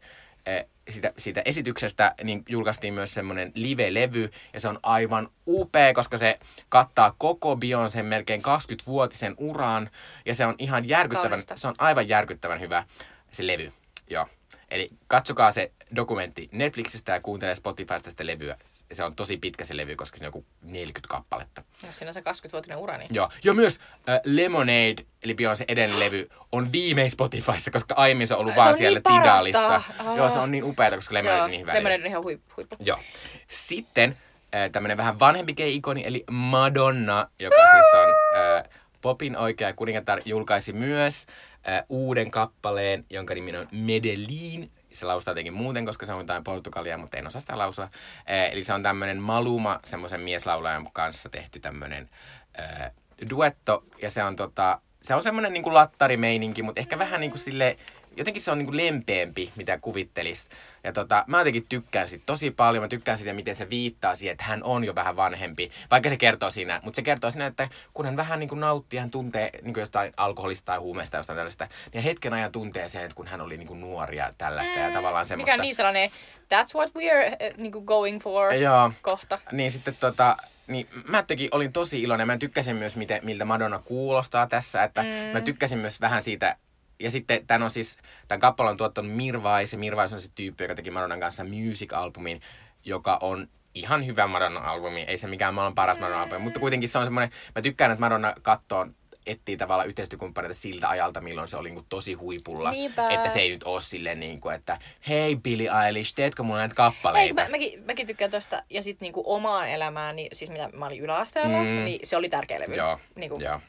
eh, siitä, siitä esityksestä, niin julkaistiin myös semmoinen live-levy, ja se on aivan upea, koska se kattaa koko Beyoncé melkein 20-vuotisen uran, ja se on ihan järkyttävän, Kaunista. se on aivan järkyttävän hyvä se levy. Joo. Eli katsokaa se dokumentti Netflixistä ja kuuntelee Spotifysta sitä levyä. Se on tosi pitkä se levy, koska siinä on joku 40 kappaletta. Jos siinä on se 20-vuotinen ura, niin... Joo. Ja myös äh, Lemonade, eli Beyoncé edellinen levy, on viimein Spotifyssa, koska aiemmin se on ollut Se vaan on siellä niin. Tidalissa. Ah. Joo, se on niin upeata, koska Lemonade on niin hyvä. Lemonade on ihan huippu. huippu. Joo. Sitten äh, tämmönen vähän vanhempi gay-ikoni, eli Madonna, joka siis on äh, Popin oikea kuningatar julkaisi myös äh, uuden kappaleen, jonka nimi on Medellin. Se laustaa jotenkin muuten, koska se on jotain portugalia, mutta en osaa sitä lausua. Äh, eli se on tämmöinen Maluma, semmoisen mieslaulajan kanssa tehty tämmöinen äh, duetto. Ja se on tota, se on semmoinen niin lattarimeininki, mutta ehkä vähän niin kuin sille jotenkin se on niin kuin lempeämpi, mitä kuvittelis. Ja tota, mä jotenkin tykkään siitä tosi paljon. Mä tykkään siitä, miten se viittaa siihen, että hän on jo vähän vanhempi. Vaikka se kertoo siinä, mutta se kertoo siinä, että kun hän vähän niin kuin nauttii, hän tuntee niin kuin jostain alkoholista tai huumeista jostain tällaista, niin hetken ajan tuntee sen, että kun hän oli niin kuin nuori ja tällaista ja tavallaan semmoista. Mikä on niin sellainen, that's what we're uh, niin kuin going for Joo. kohta. Niin sitten tota, niin mä jotenkin olin tosi iloinen. Mä tykkäsin myös, miten, miltä Madonna kuulostaa tässä. Että mm. mä tykkäsin myös vähän siitä, ja sitten tämän on siis, tämän kappaleen on tuottanut Mirvais, ja Mirvais on se tyyppi, joka teki Madonnan kanssa music-albumin, joka on ihan hyvä Madonna-albumi. Ei se mikään maailman paras Madonna-albumi, mutta kuitenkin se on semmoinen, mä tykkään, että Madonna kattoo etsii tavallaan yhteistyökumppaneita siltä ajalta, milloin se oli niin kuin tosi huipulla. Niinpä. Että se ei nyt ole silleen, niin kuin, että hei Billie Eilish, teetkö mulle näitä Ei, kappaleita? mä, mäkin, mäkin tykkään tosta. Ja sitten niinku omaan elämään, niin, siis mitä mä olin yläasteella, Mm. niin se oli tärkeä levy. Joo, Niinku, joo.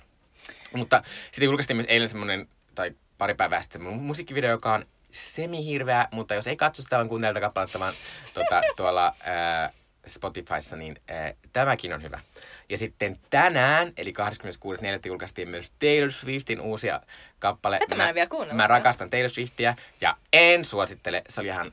Mutta sitten julkaistiin myös eilen semmoinen, tai pari päivää sitten, mun musiikkivideo, joka on semi-hirveä, mutta jos ei katso sitä, vaan kuuntele tätä kappaletta vaan tuota, tuolla ää, Spotifyssa, niin ää, tämäkin on hyvä. Ja sitten tänään, eli 26.4. julkaistiin myös Taylor Swiftin uusia kappale. Tätä mä en vielä kuunnellut. Mä rakastan Taylor Swiftia ja en suosittele. Se oli ihan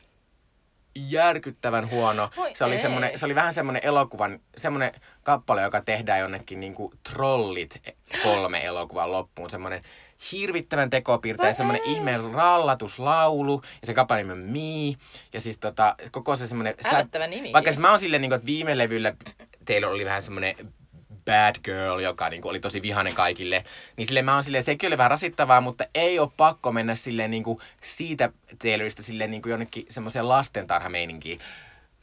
järkyttävän huono. Voi se oli, semmonen, se oli vähän semmoinen elokuvan, semmoinen kappale, joka tehdään jonnekin niin kuin Trollit kolme elokuvan loppuun. Semmoinen hirvittävän tekopiirteinen, Voi semmoinen ihmeen rallatuslaulu. Ja se kappale nimi on Me. Ja siis tota, koko se semmoinen... Älyttävä nimi. Vaikka siis mä oon silleen, niin kuin, että viime levyllä Taylor oli vähän semmoinen bad girl, joka niin kuin, oli tosi vihainen kaikille. Niin silleen mä oon silleen, sekin oli vähän rasittavaa, mutta ei ole pakko mennä silleen niin kuin siitä Taylorista silleen niin kuin jonnekin semmoiseen lastentarhameininkiin.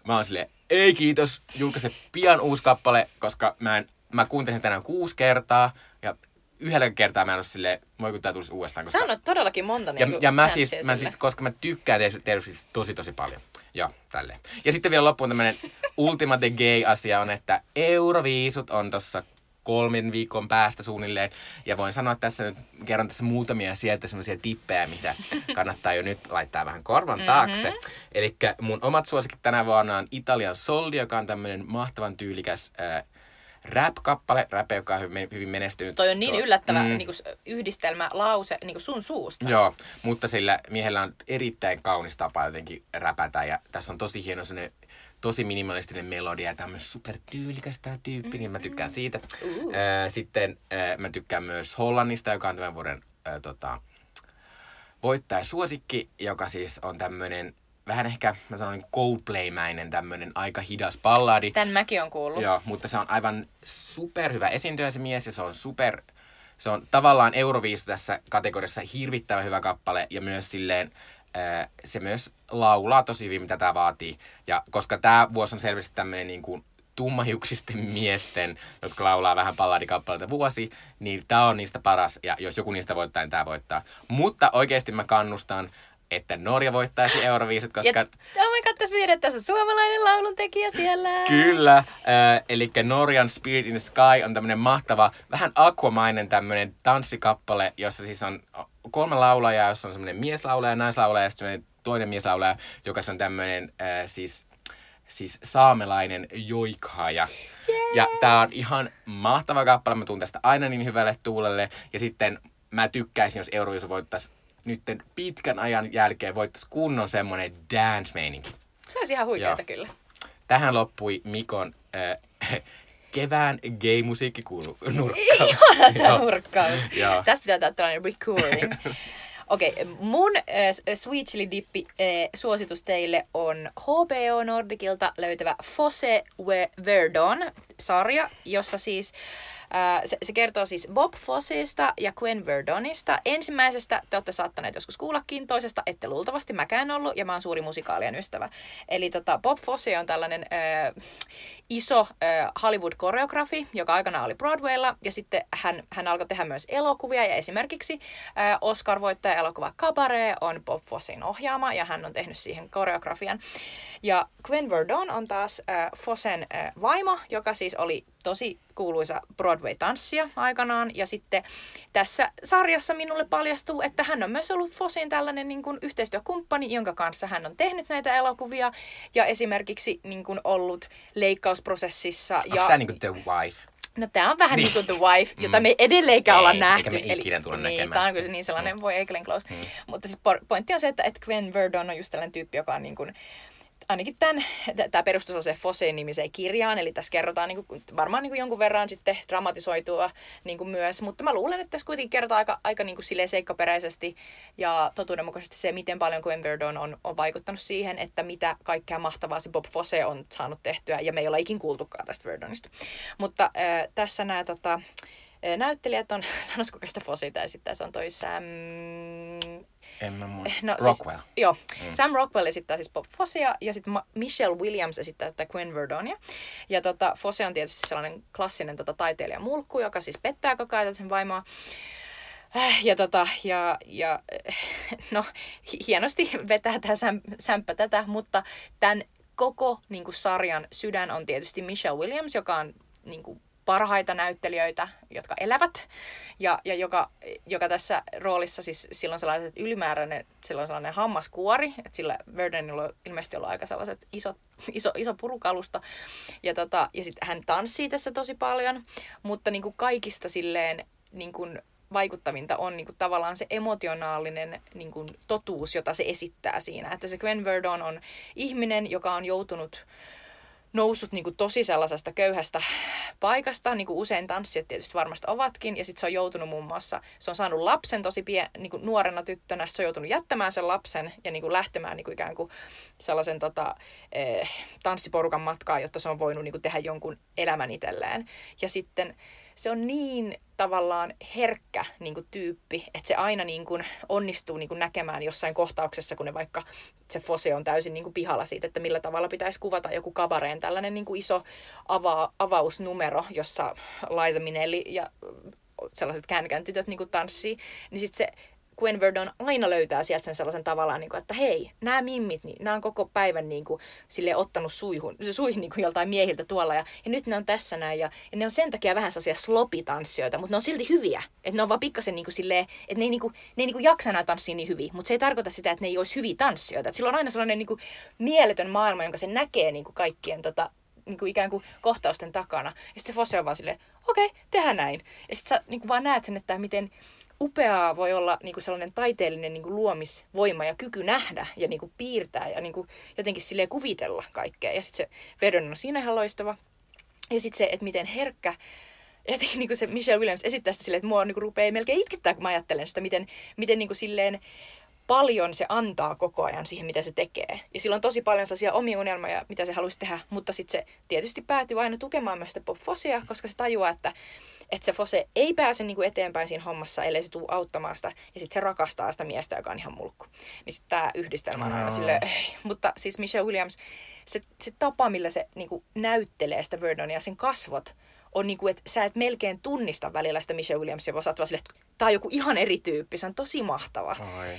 Mä oon silleen, ei kiitos, julkaise pian uusi kappale, koska mä, en, mä kuuntelin sen tänään kuusi kertaa ja yhdellä kertaa mä en ole silleen, voi kun tää tulisi uudestaan. Koska... Annat todellakin monta Ja, niinku ja mä siis, mä siis, koska mä tykkään Taylor Swiftistä tosi tosi paljon. Joo, tälleen. Ja sitten vielä loppuun tämmönen ultimate gay-asia on, että Euroviisut on tossa kolmen viikon päästä suunnilleen. Ja voin sanoa tässä nyt, kerron tässä muutamia sieltä semmoisia tippejä, mitä kannattaa jo nyt laittaa vähän korvan taakse. Mm-hmm. Eli mun omat suosikit tänä vuonna on Italian Soldi, joka on tämmöinen mahtavan tyylikäs äh, rap-kappale. Rap, joka on hyvin, hyvin menestynyt. Toi on niin Tuo- yllättävä Mm. niinku, s- yhdistelmä, lause niinku sun suusta. Joo, mutta sillä miehellä on erittäin kaunis tapa jotenkin räpätä ja tässä on tosi hieno sellainen tosi minimalistinen melodia ja myös supertyylikäs tämä tyyppi, niin mä tykkään siitä. Uh. Sitten mä tykkään myös Hollannista, joka on tämän vuoden ää, tota, voittaja suosikki, joka siis on tämmöinen vähän ehkä, mä sanon niin Coldplay-mäinen tämmöinen aika hidas balladi. Tän mäkin on kuullut. Joo, mutta se on aivan superhyvä esiintyjä se mies ja se on super, se on tavallaan Euroviisu tässä kategoriassa hirvittävän hyvä kappale ja myös silleen ää, se myös laulaa tosi hyvin, mitä tämä vaatii. Ja koska tämä vuosi on selvästi tämmöinen niin kuin tummahiuksisten miesten, jotka laulaa vähän palladikappaleita vuosi, niin tämä on niistä paras, ja jos joku niistä voittaa, niin tämä voittaa. Mutta oikeasti mä kannustan, että Norja voittaisi Euroviisut, koska... Ja, oh my god, tässä tiedät, että tässä on suomalainen lauluntekijä siellä. Kyllä, äh, eli Norjan Spirit in the Sky on tämmöinen mahtava, vähän aquamainen tämmöinen tanssikappale, jossa siis on kolme laulajaa, jossa on semmoinen mieslaulaja, naislaulaja ja sitten toinen mieslaulaja, joka on tämmöinen äh, siis, siis saamelainen joikhaaja. Ja tää on ihan mahtava kappale, mä tuun tästä aina niin hyvälle tuulelle. Ja sitten mä tykkäisin, jos Euroviisu voittaisi nytten pitkän ajan jälkeen voittaisi kunnon semmoinen dance-meininki. Se olisi ihan huikeeta kyllä. Tähän loppui Mikon äh, kevään gay-musiikki kuulu nurkkaus. Ihana tämä nurkkaus. Joo. Tästä pitää tehdä tällainen recurring. Okei, okay, mun äh, Sweet Chili Dippi äh, suositus teille on HBO Nordicilta löytävä Fosse We- Verdon-sarja, jossa siis äh, se, se kertoo siis Bob Fossesta ja Gwen Verdonista. Ensimmäisestä te olette saattaneet joskus kuullakin, toisesta ette luultavasti mäkään ollut, ja mä oon suuri musikaalien ystävä. Eli tota, Bob Fosse on tällainen äh, iso äh, Hollywood-koreografi, joka aikanaan oli Broadwaylla, ja sitten hän, hän alkoi tehdä myös elokuvia, ja esimerkiksi äh, Oscar-voittaja elokuva Cabaret on Bob Fossin ohjaama, ja hän on tehnyt siihen koreografian. Ja Gwen Verdon on taas äh, Fossen äh, vaimo, joka siis oli tosi kuuluisa Broadway-tanssia aikanaan. Ja sitten tässä sarjassa minulle paljastuu, että hän on myös ollut Fossin tällainen niin kuin yhteistyökumppani, jonka kanssa hän on tehnyt näitä elokuvia. Ja esimerkiksi niin kuin ollut leikkausprosessissa. Onko ja... tämä niinku The Wife? No tämä on vähän Niin. niin kuin The Wife, jota Mm. me edelleenkään Ei, olla eikä nähty. me ikinä tulla niin, näkemään Tämä on kyllä niin sellainen, Mm. voi ei Glenn Close. Mutta siis pointti on se, että, että Gwen Verdon on just tällainen tyyppi, joka on niin kuin, ainakin tämän, tämä perustuu sellaiseen Fosseen nimiseen kirjaan, eli tässä kerrotaan niin kuin, varmaan niin kuin jonkun verran sitten dramatisoitua niin kuin myös, mutta mä luulen, että tässä kuitenkin kerrotaan aika, aika niin kuin silleen seikkaperäisesti ja totuudenmukaisesti se, miten paljon Gwen Verdon on, on vaikuttanut siihen, että mitä kaikkea mahtavaa se Bob Fosse on saanut tehtyä, ja me ei olla ikin kuultukaan tästä Verdonista. Mutta äh, tässä nämä tota, näyttelijät on, sanoisiko kuka sitä Fossita esittää, se on toi Sam... En mä muista. No, Rockwell. Siis, joo, mm. Sam Rockwell esittää siis Bob Fossea ja sitten Michelle Williams esittää tätä Gwen Verdonia. Ja tota, Fosse on tietysti sellainen klassinen tota, taiteilijamulkku, joka siis pettää koko ajan sen vaimoa. Äh, Ja, tota, ja, ja no, hi- hienosti vetää tämä säm, sämppä tätä, mutta tämän koko niin kuin, sarjan sydän on tietysti Michelle Williams, joka on niin kuin, parhaita näyttelijöitä, jotka elävät, ja, ja joka, joka tässä roolissa siis silloin sellaiset ylimääräinen, silloin sellainen hammaskuori, että sillä Verdonilla on ilmeisesti ollut aika sellaiset isot, iso, iso purukalusta, ja, tota, ja sitten hän tanssii tässä tosi paljon, mutta niin kuin kaikista silleen niin kuin vaikuttavinta on niin kuin tavallaan se emotionaalinen niin kuin totuus, jota se esittää siinä. Että se Gwen Verdon on ihminen, joka on joutunut noussut niin kuin tosi sellaisesta köyhästä paikasta, niin kuin usein tanssijat tietysti varmasti ovatkin, ja sitten se on joutunut muun muassa, se on saanut lapsen tosi pie, niin kuin nuorena tyttönä, se on joutunut jättämään sen lapsen ja niin kuin lähtemään niin kuin ikään kuin sellaisen tota, eh, tanssiporukan matkaan, jotta se on voinut niin kuin tehdä jonkun elämän itselleen. Ja sitten se on niin tavallaan herkkä niin kuin, tyyppi, että se aina niin kuin, onnistuu niin kuin, näkemään jossain kohtauksessa, kun ne vaikka se Fose on täysin niin kuin, pihalla siitä, että millä tavalla pitäisi kuvata joku kabareen tällainen niin kuin, iso ava- avausnumero, jossa Liza Minnelli ja sellaiset känkän tytöt niin kuin, tanssii, niin sitten se Gwen Verdon aina löytää sieltä sen sellaisen tavallaan, niin kuin, että hei, nämä mimmit, niin nämä on koko päivän niin kuin, sille ottanut suihun, suihin niin kuin joltain miehiltä tuolla, ja, ja nyt ne on tässä näin, ja, ja ne on sen takia vähän sellaisia slopitanssijoita, mutta ne on silti hyviä. Että ne on vaan pikkasen niin kuin silleen, että ne ei, niin kuin, ne ei niin kuin jaksa enää tanssia niin hyvin, mutta se ei tarkoita sitä, että ne ei olisi hyviä tanssijoita. Et sillä on aina sellainen niin kuin mieletön maailma, jonka se näkee niin kuin kaikkien tota, niin kuin ikään kuin kohtausten takana. Ja sitten se Fosse on vaan silleen, okei, okay, tehdään näin. Ja sitten sä niin kuin vaan näet sen, että miten upeaa voi olla niin kuin sellainen taiteellinen niin kuin luomisvoima ja kyky nähdä ja niin kuin piirtää ja niin kuin jotenkin silleen kuvitella kaikkea. Ja sitten se Verdon on siinä ihan loistava. Ja sitten se, että miten herkkä jotenkin niin kuin se Michelle Williams esittää sitä silleen, että mua niin kuin rupeaa melkein itkettää, kun mä ajattelen sitä, miten, miten niin kuin silleen paljon se antaa koko ajan siihen, mitä se tekee. Ja sillä on tosi paljon sellaisia omia unelmia, mitä se haluaisi tehdä, mutta sitten se tietysti päätyy aina tukemaan myös sitä Bob Fossea, koska se tajuaa, että, että se Fosse ei pääse niin kuin eteenpäin siinä hommassa, ellei se tule auttamaan sitä, ja sitten se rakastaa sitä miestä, joka on ihan mulkku. Niin sitten tämä yhdistelmä on aina No. silleen, ei. Mutta siis Michelle Williams, se, se tapa, millä se niin kuin näyttelee sitä Verdonia, sen kasvot, on niin kuin, että sä et melkein tunnista välillä sitä Michelle Williamsia, vaan sä oot vaan silleen, että tää on joku ihan eri tyyppi, se on tosi mahtava. Oi.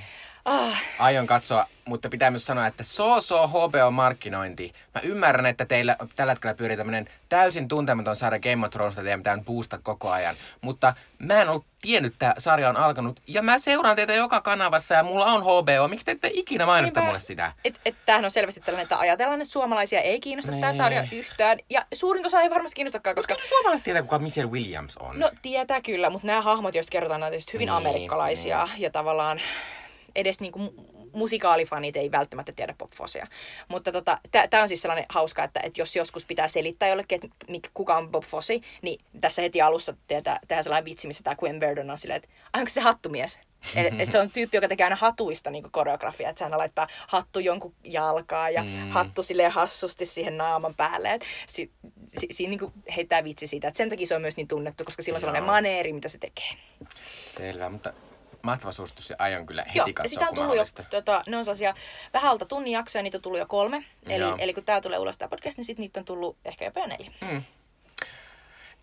Ah, Aion katsoa, mutta pitää myös sanoa, että so so HBO-markkinointi. Mä ymmärrän, että teillä tällä hetkellä pyörii tämmönen täysin tuntematon sarja Game of Thrones, jota pitää boosta koko ajan. Mutta mä en ollut tiennyt, että sarja on alkanut. Ja mä seuraan teitä joka kanavassa ja mulla on HBO. Miksi te ette ikinä mainosta mulle sitä? et, et tämähän on selvästi tällainen, että ajatellaan, että suomalaisia ei kiinnosta tämä Niin. sarja yhtään. Ja suurin osa ei varmasti kiinnostakaan, koska... Koska suomalaiset tietää, kuka Michelle Williams on. No tietää kyllä, mutta nämä hahmot, joista kerrotaan, on tietysti hyvin Niin, amerikkalaisia ja tavallaan edes niinku mu- musikaalifanit ei välttämättä tiedä Bob Fossea. Mutta tota, tämä on siis sellainen hauska, että, että jos joskus pitää selittää jollekin, että kuka on Bob Fosse, niin tässä heti alussa tehdään, tehdään sellainen vitsi, missä tämä Gwen Verdon on silleen, että "Ai, onko se hattumies? Et, et se on tyyppi, joka tekee aina hatuista niin koreografia, että se aina laittaa hattu jonkun jalkaa ja mm. hattu silleen hassusti siihen naaman päälle. Et si, si, siinä niin heittää vitsi siitä, että sen takia se on myös niin tunnettu, koska sillä on sellainen maneeri, mitä se tekee. Selvä, mutta mahtava suositus ja aion kyllä heti Joo, katsoa, sitä on tullut jo, tota, ne on sellaisia vähän alta tunnin jaksoja, niitä on tullut jo kolme. Eli, Joo. eli kun tää tulee ulos tää podcast, niin sit niitä on tullut ehkä jopa jo neljä. Mm.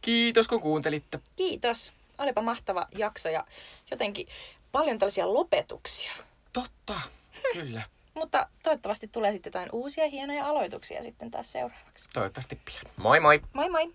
Kiitos, kun kuuntelitte. Kiitos. Olipa mahtava jakso ja jotenkin paljon tällaisia lopetuksia. Totta, kyllä. Mutta toivottavasti tulee sitten jotain uusia hienoja aloituksia sitten taas seuraavaksi. Toivottavasti pian. Moi moi! Moi moi!